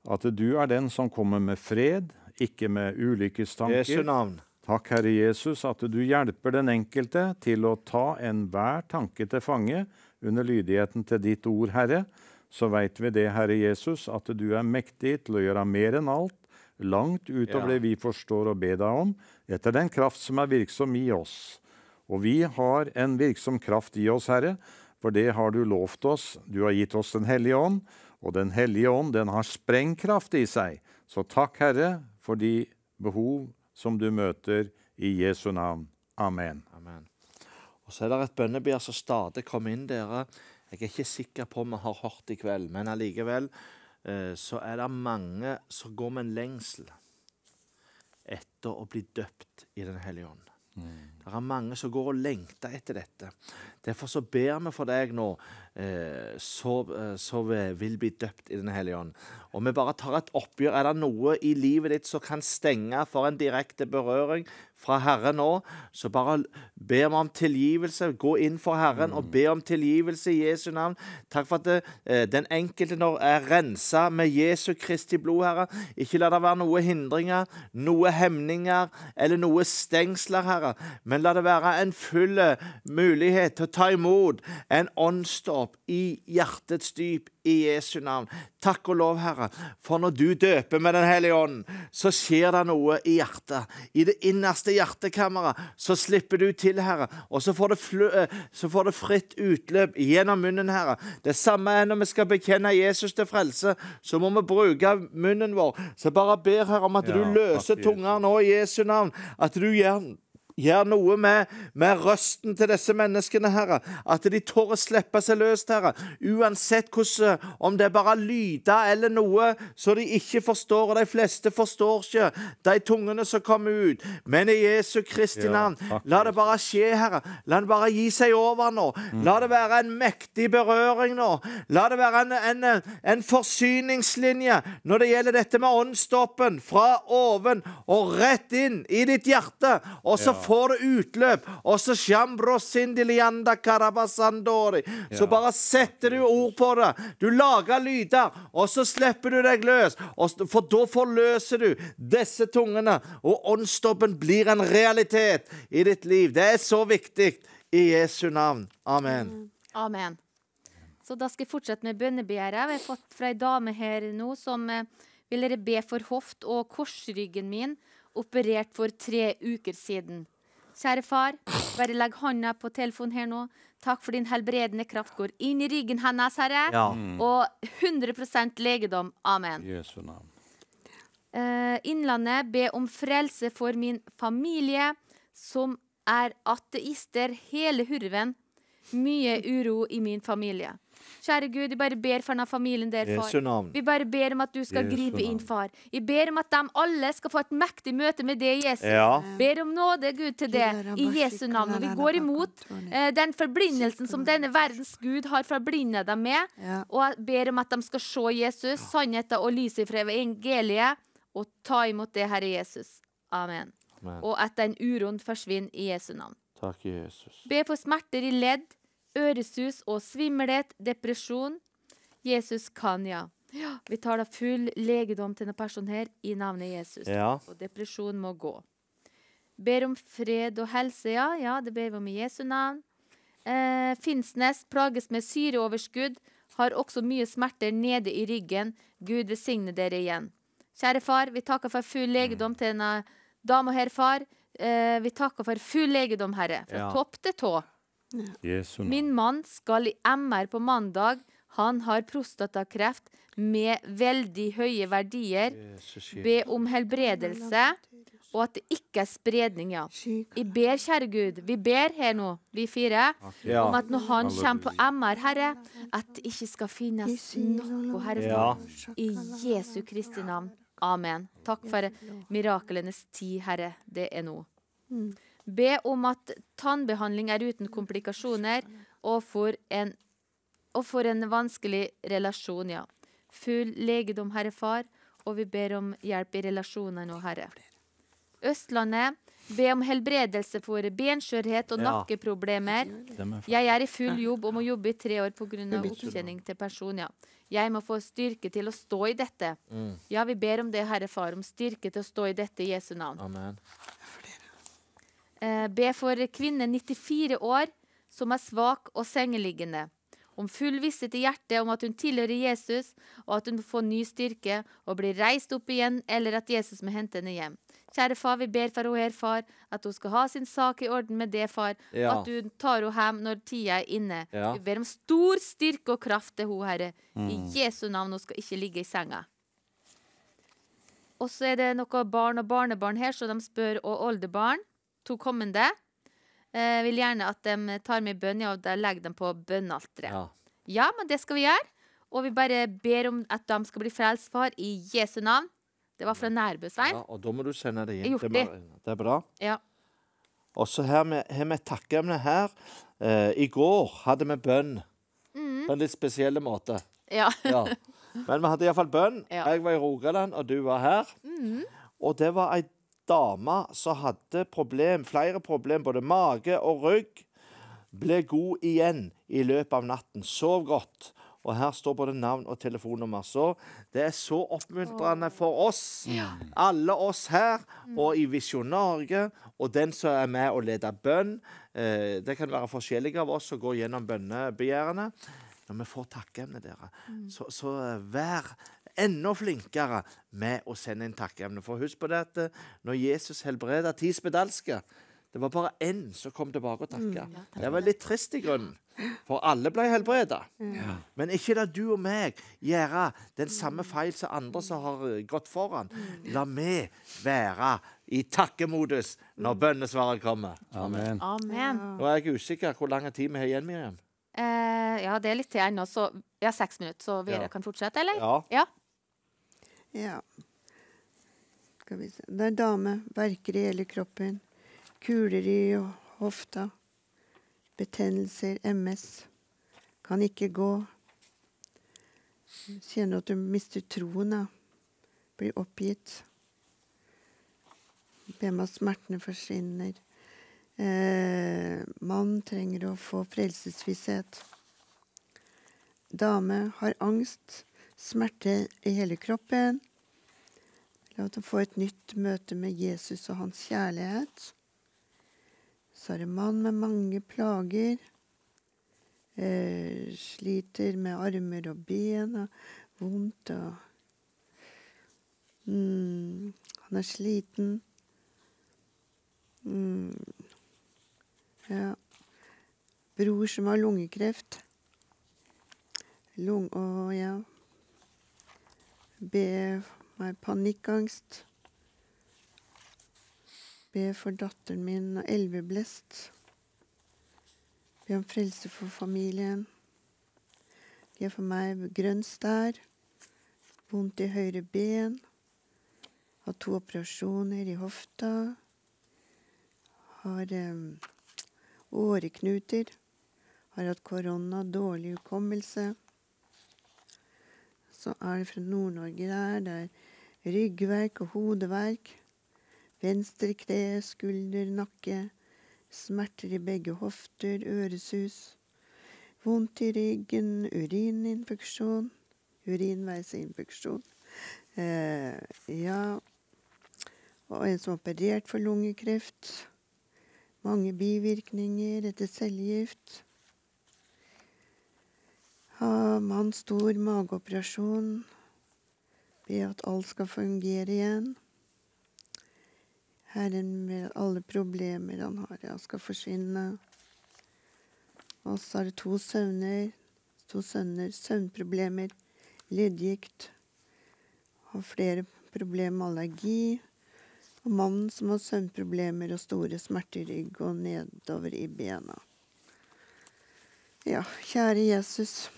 at du er den som kommer med fred, ikke med Jesu ulykkestanker. navn. Takk, Herre Jesus, at du hjelper den enkelte til å ta enhver tanke til fange under lydigheten til ditt ord, Herre. Så veit vi det, Herre Jesus, at du er mektig til å gjøre mer enn alt, langt utover Ja. det vi forstår og ber deg om, etter den kraft som er virksom i oss. Og vi har en virksom kraft i oss, Herre, for det har du lovt oss. Du har gitt oss Den hellige ånd, og Den hellige ånd den har sprengkraft i seg. Så takk, Herre, for de behov som du møter i Jesu navn. Amen. Amen. Og så er det et bønnebær som stadig kommer inn dere. Jeg er ikke sikker på om vi har hørt i kveld, men allikevel eh, så er det mange som går med en lengsel etter å bli døpt i Den hellige ånd. Det er mange som går og lengter etter dette. Derfor så ber vi for deg nå, eh, så, eh, vi vil bli døpt i Den hellige ånd. Og vi bare tar et oppgjør. Er det noe i livet ditt som kan stenge for en direkte berøring fra Herren nå, så bare be om tilgivelse. Gå inn for Herren og be om tilgivelse i Jesu navn. Takk for at det, eh, den enkelte nå er rensa med Jesu Kristi blod, Herre. Ikke la det være noe hindringer, noe hemninger eller noe stengsler, Herre. Men la det være en full mulighet til å ta imot en åndsdåp i hjertets dyp i Jesu navn. Takk og lov, Herre, for når du døper med Den hellige ånd, så skjer det noe i hjertet. I det innerste hjertekammeret så slipper du til, Herre, og så får det, eh, så får det fritt utløp gjennom munnen, Herre. Det samme er når vi skal bekjenne Jesus til frelse, så må vi bruke munnen vår. Så jeg bare ber Herre om at Ja, du løser tunga nå i Jesu navn. At du gjør Gjør noe med, med røsten til disse menneskene, Herre. At de tør å slippe seg løs, Herre. Uansett hvordan, om det er bare lyder eller noe så de ikke forstår, og de fleste forstår ikke de tungene som kommer ut. Men i Jesu Kristi navn, ja, la det bare skje, Herre. La det bare gi seg over nå. La det være en mektig berøring nå. La det være en, en, en forsyningslinje når det gjelder dette med åndsstoppen, Fra oven og rett inn i ditt hjerte. Og så Ja. Får det utløp. Og så. Så bare setter du ord på det. Du lager lyder, og så slipper du deg løs. For da forløser du disse tungene, og åndsdåpen blir en realitet i ditt liv. Det er så viktig. I Jesu navn. Amen. Amen. Så da skal jeg fortsette med bønnebegjæret. Vi har fått fra ei dame her nå som eh, vil dere be for hoft og korsryggen min, operert for tre uker siden. Kjære far, bare legg hånda på telefonen her nå. Takk for din helbredende kraft går inn i ryggen hennes, Herre. Ja. Og 100% legedom. Amen. I Jesu navn. Uh, Innlandet be om frelse for min familie, som er ateister hele hurven. Mye uro i min familie. Kjære Gud, jeg bare ber for denne familien der, far. Vi bare ber om at du skal Jesu gripe inn, far. Jeg ber om at de alle skal få et mektig møte med det, Jesus. Ja. Ber om nåde, Gud, til det i Jesu navn. Og vi går imot eh, den forblindelsen som denne verdens Gud har forblindet dem med. Og ber om at de skal se Jesus, sannheten og lyset fra evangeliet, og ta imot det, Herre Jesus. Amen. Amen. Og at den uroen forsvinner i Jesu navn. Takk, Jesus. Be for smerter i ledd, øresus og svimmelhet, depresjon. Jesus kan, ja. ja. Vi tar da full legedom til denne personen her i navnet Jesus. Ja. Og depresjon må gå. Ber om fred og helse, ja. Ja, det ber vi om i Jesu navn. Eh, Finnsnes plages med syreoverskudd, har også mye smerter nede i ryggen. Gud velsigne dere igjen. Kjære far, vi takker for full legedom til denne dama her, far. Eh, vi takker for full legedom, Herre, fra Ja. topp til tå. Jesu navn. Min mann skal i MR på mandag. Han har prostatakreft med veldig høye verdier. Be om helbredelse, og at det ikke er spredning, ja. Jeg ber, kjære Gud, vi ber her nå, vi fire, Ja. om at når han kommer på MR, Herre, at det ikke skal finnes noe, Herre Ja. I Jesu Kristi navn. Amen. Takk for miraklenes tid, Herre. Det er nå. Be om at tannbehandling er uten komplikasjoner, og for en, og for en vanskelig relasjon, ja. Full legedom, Herre Far, og vi ber om hjelp i relasjoner nå, Herre. Østlandet, be om helbredelse for benskjørhet og Ja. nakkeproblemer. Jeg er i full jobb og må jobbe i tre år pga. opptjening til person, ja. Jeg må få styrke til å stå i dette. Ja, vi ber om det, Herre Far, om styrke til å stå i dette i Jesu navn. Amen. Eh, be for kvinne 94 år som er svak og sengeliggende. Om full visshet i hjertet om at hun tilhører Jesus, og at hun får ny styrke og blir reist opp igjen, eller at Jesus må hente henne hjem. Kjære far, vi ber for henne her, far, at hun skal ha sin sak i orden med det, far. Ja. At du tar henne hjem når tida er inne. Ja. Vi ber om stor styrke og kraft til henne, Herre. I Jesu navn, hun skal ikke ligge i senga. Og så er det noe barn og barnebarn her, så de spør, og oldebarn, to kommende, eh, vil gjerne at de tar med bønn, og legger dem på bønnealteret. Ja. Ja, men det skal vi gjøre. Og vi bare ber om at de skal bli frelst, far, i Jesu navn. Det var fra Nærbø, Svein. ja. Og da må du sende det inn det. Det er bra. Ja. Og så har vi et takkeemne her. Eh, I går hadde vi bønn Mm. på en litt spesiell måte. ja. Ja. Men vi hadde iallfall bønn. Ja. Jeg var i Rogaland, og du var her. Og det var ei dame som hadde problem, flere problem, både mage og rygg. Ble god igjen i løpet av natten. Sov godt. Og her står både navn og telefonnummer. Så det er så oppmuntrende for oss, alle oss her, og i Visjon Norge, og den som er med og leder bønn. Eh, det kan være forskjellige av oss som går gjennom bønnebegjærene. Når vi får takkeemnet, dere, så, så eh, vær enda flinkere med å sende inn takkeemne. For husk på det at eh, når Jesus helbreda ti spedalske, det var bare én som kom tilbake og takka. det var litt trist i grunnen. For alle ble helbreda. Men ikke la du og meg gjøre den samme feil som andre som har eh, gått foran. La vi være i takkemodus når bønnesvaret kommer. Amen. Amen. Nå er jeg usikker hvor lang tid vi har igjen, Miriam. Eh, ja, det er litt til ennå, så har seks minutter, så vi Ja. kan fortsette, eller? Ja. Ja. Skal vi se. Det er dame. Verker i hele kroppen. Kuler i hofta. Betennelser. MS. Kan ikke gå. Kjenner at du mister troen. da. Blir oppgitt. Ber meg at smertene forsvinner. Eh, mann trenger å få frelsesvisshet. Dame har angst, smerte i hele kroppen. La oss få et nytt møte med Jesus og hans kjærlighet. Så er det mann med mange plager. Eh, sliter med armer og ben og vondt og mm, Han er sliten. Mm, ja. Bror som har lungekreft. Lung... Å, ja. Be meg panikkangst. Be for datteren min og elveblest. Be om frelse for familien. Be for meg grønn stær. Vondt i høyre ben. Har to operasjoner i hofta. Har eh, åreknuter. Har hatt korona, dårlig hukommelse. Så er det fra Nord-Norge der. Det er ryggverk og hodeverk. Venstre kne, skulder, nakke. Smerter i begge hofter, øresus. Vondt i ryggen, urininfeksjon, urinveisinfeksjon. Eh, ja Og en som er operert for lungekreft. Mange bivirkninger etter cellegift. Ha mann stor mageoperasjon. Be at alt skal fungere igjen. Herren med alle problemer han har, ja, skal forsvinne. Og så er det to søvner. to sønner, søvnproblemer, leddgikt. Har flere problemer med allergi. Og mannen som har søvnproblemer og store smerter i rygg og nedover i bena. Ja, kjære Jesus.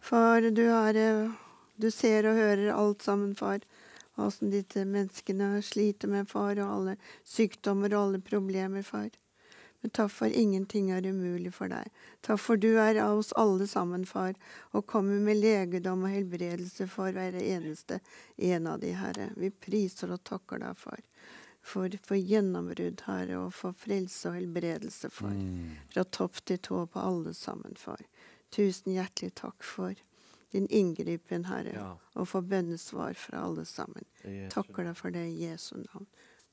Far, du, er, eh, du ser og hører alt sammen, far. Åssen disse menneskene sliter med, far, og alle sykdommer og alle problemer, far. Men takk for ingenting er umulig for deg. Takk for du er av oss alle sammen, far, og kommer med legedom og helbredelse for hver eneste en av de, Herre. Vi priser og takker deg, far. For, for gjennombrudd, Herre, og for frelse og helbredelse, far. Fra topp til tå på alle sammen, far. Tusen hjertelig takk for din inngripen, Herre, Ja. og for bønnesvar fra alle sammen. I Takker deg for det i Jesu navn.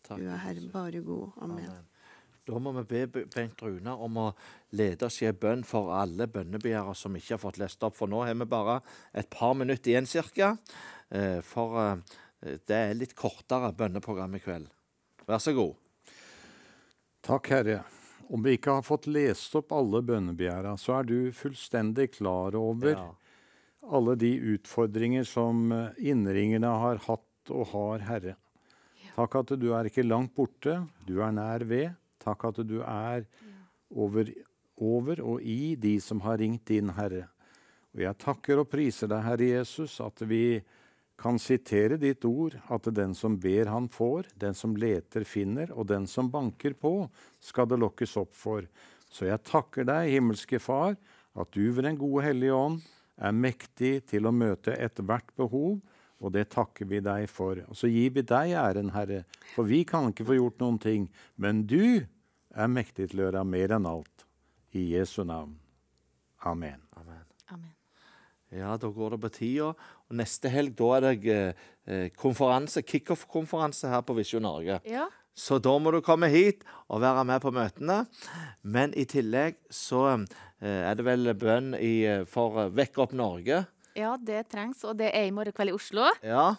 Takk, Du er Herre bare god. Amen. Amen. Da må vi be Bengt Runa om å lede oss i en bønn for alle bønnebegjærere som ikke har fått lest opp. For nå har vi bare et par minutter igjen cirka. Eh, For eh, det er litt kortere bønneprogram i kveld. Vær så god. Takk, Herre. Om vi ikke har fått lest opp alle bønnebegjæra, så er du fullstendig klar over Ja. alle de utfordringer som eh, innringerne har hatt og har, Herre. Takk at du er ikke langt borte, du er nær ved. Takk at du er over, over og i de som har ringt inn, Herre. Og jeg takker og priser deg, Herre Jesus, at vi kan sitere ditt ord, at den som ber, han får, den som leter, finner, og den som banker på, skal det lokkes opp for. Så jeg takker deg, himmelske Far, at du ved Den gode hellige ånd er mektig til å møte ethvert behov, og det takker vi deg for. Og så gir vi deg æren, Herre, for vi kan ikke få gjort noen ting, men du er mektig til å gjøre mer enn alt. I Jesu navn. Amen. Amen. Amen. Ja, da går det på tida. Og neste helg da er det eh, eh, konferanse, kickoff-konferanse her på Visjon Norge. Ja. Så da må du komme hit og være med på møtene. Men i tillegg så eh, er det vel bønn i, eh, for Vekk opp Norge. ja, det trengs, og det er i morgen kveld i Oslo. Ja.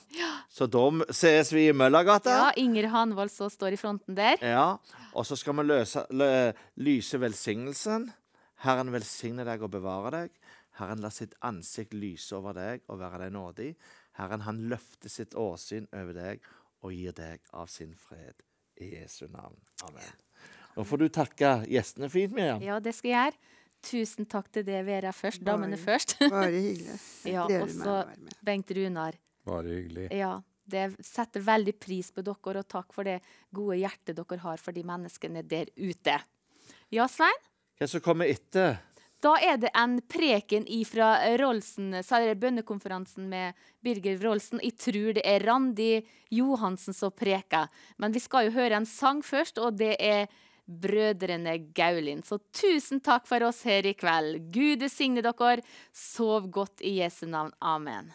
Så da ses vi i Møllergata. Ja, Inger Hanvold som står i fronten der. Ja, og så skal vi løse, lø, lyse velsignelsen. Herren velsigne deg og bevare deg. Herren lar sitt ansikt lyse over deg og være deg nådig. Herren han løfter sitt åsyn over deg og gir deg av sin fred. I Jesu navn. Amen. Nå får du takke gjestene fint, Miriam. Ja, det skal jeg gjøre. Tusen takk til det Vera først. Damene Bare- først. Bare hyggelig. [LAUGHS] Jeg Ja, gleder og meg så å være med. Bengt Runar. Bare hyggelig. Ja, det setter veldig pris på dere, og takk for det gode hjertet dere har for de menneskene der ute. Ja, Svein? Hva som kommer etter? Da er det en preken ifra Rolsen, er bønnekonferansen med Birger Rolsen. Jeg tror det er Randi Johansen som preker. Men vi skal jo høre en sang først, og det er Brødrene Gaulin. Så tusen takk for oss her i kveld. Gud signe dere. Sov godt i Jesu navn. Amen.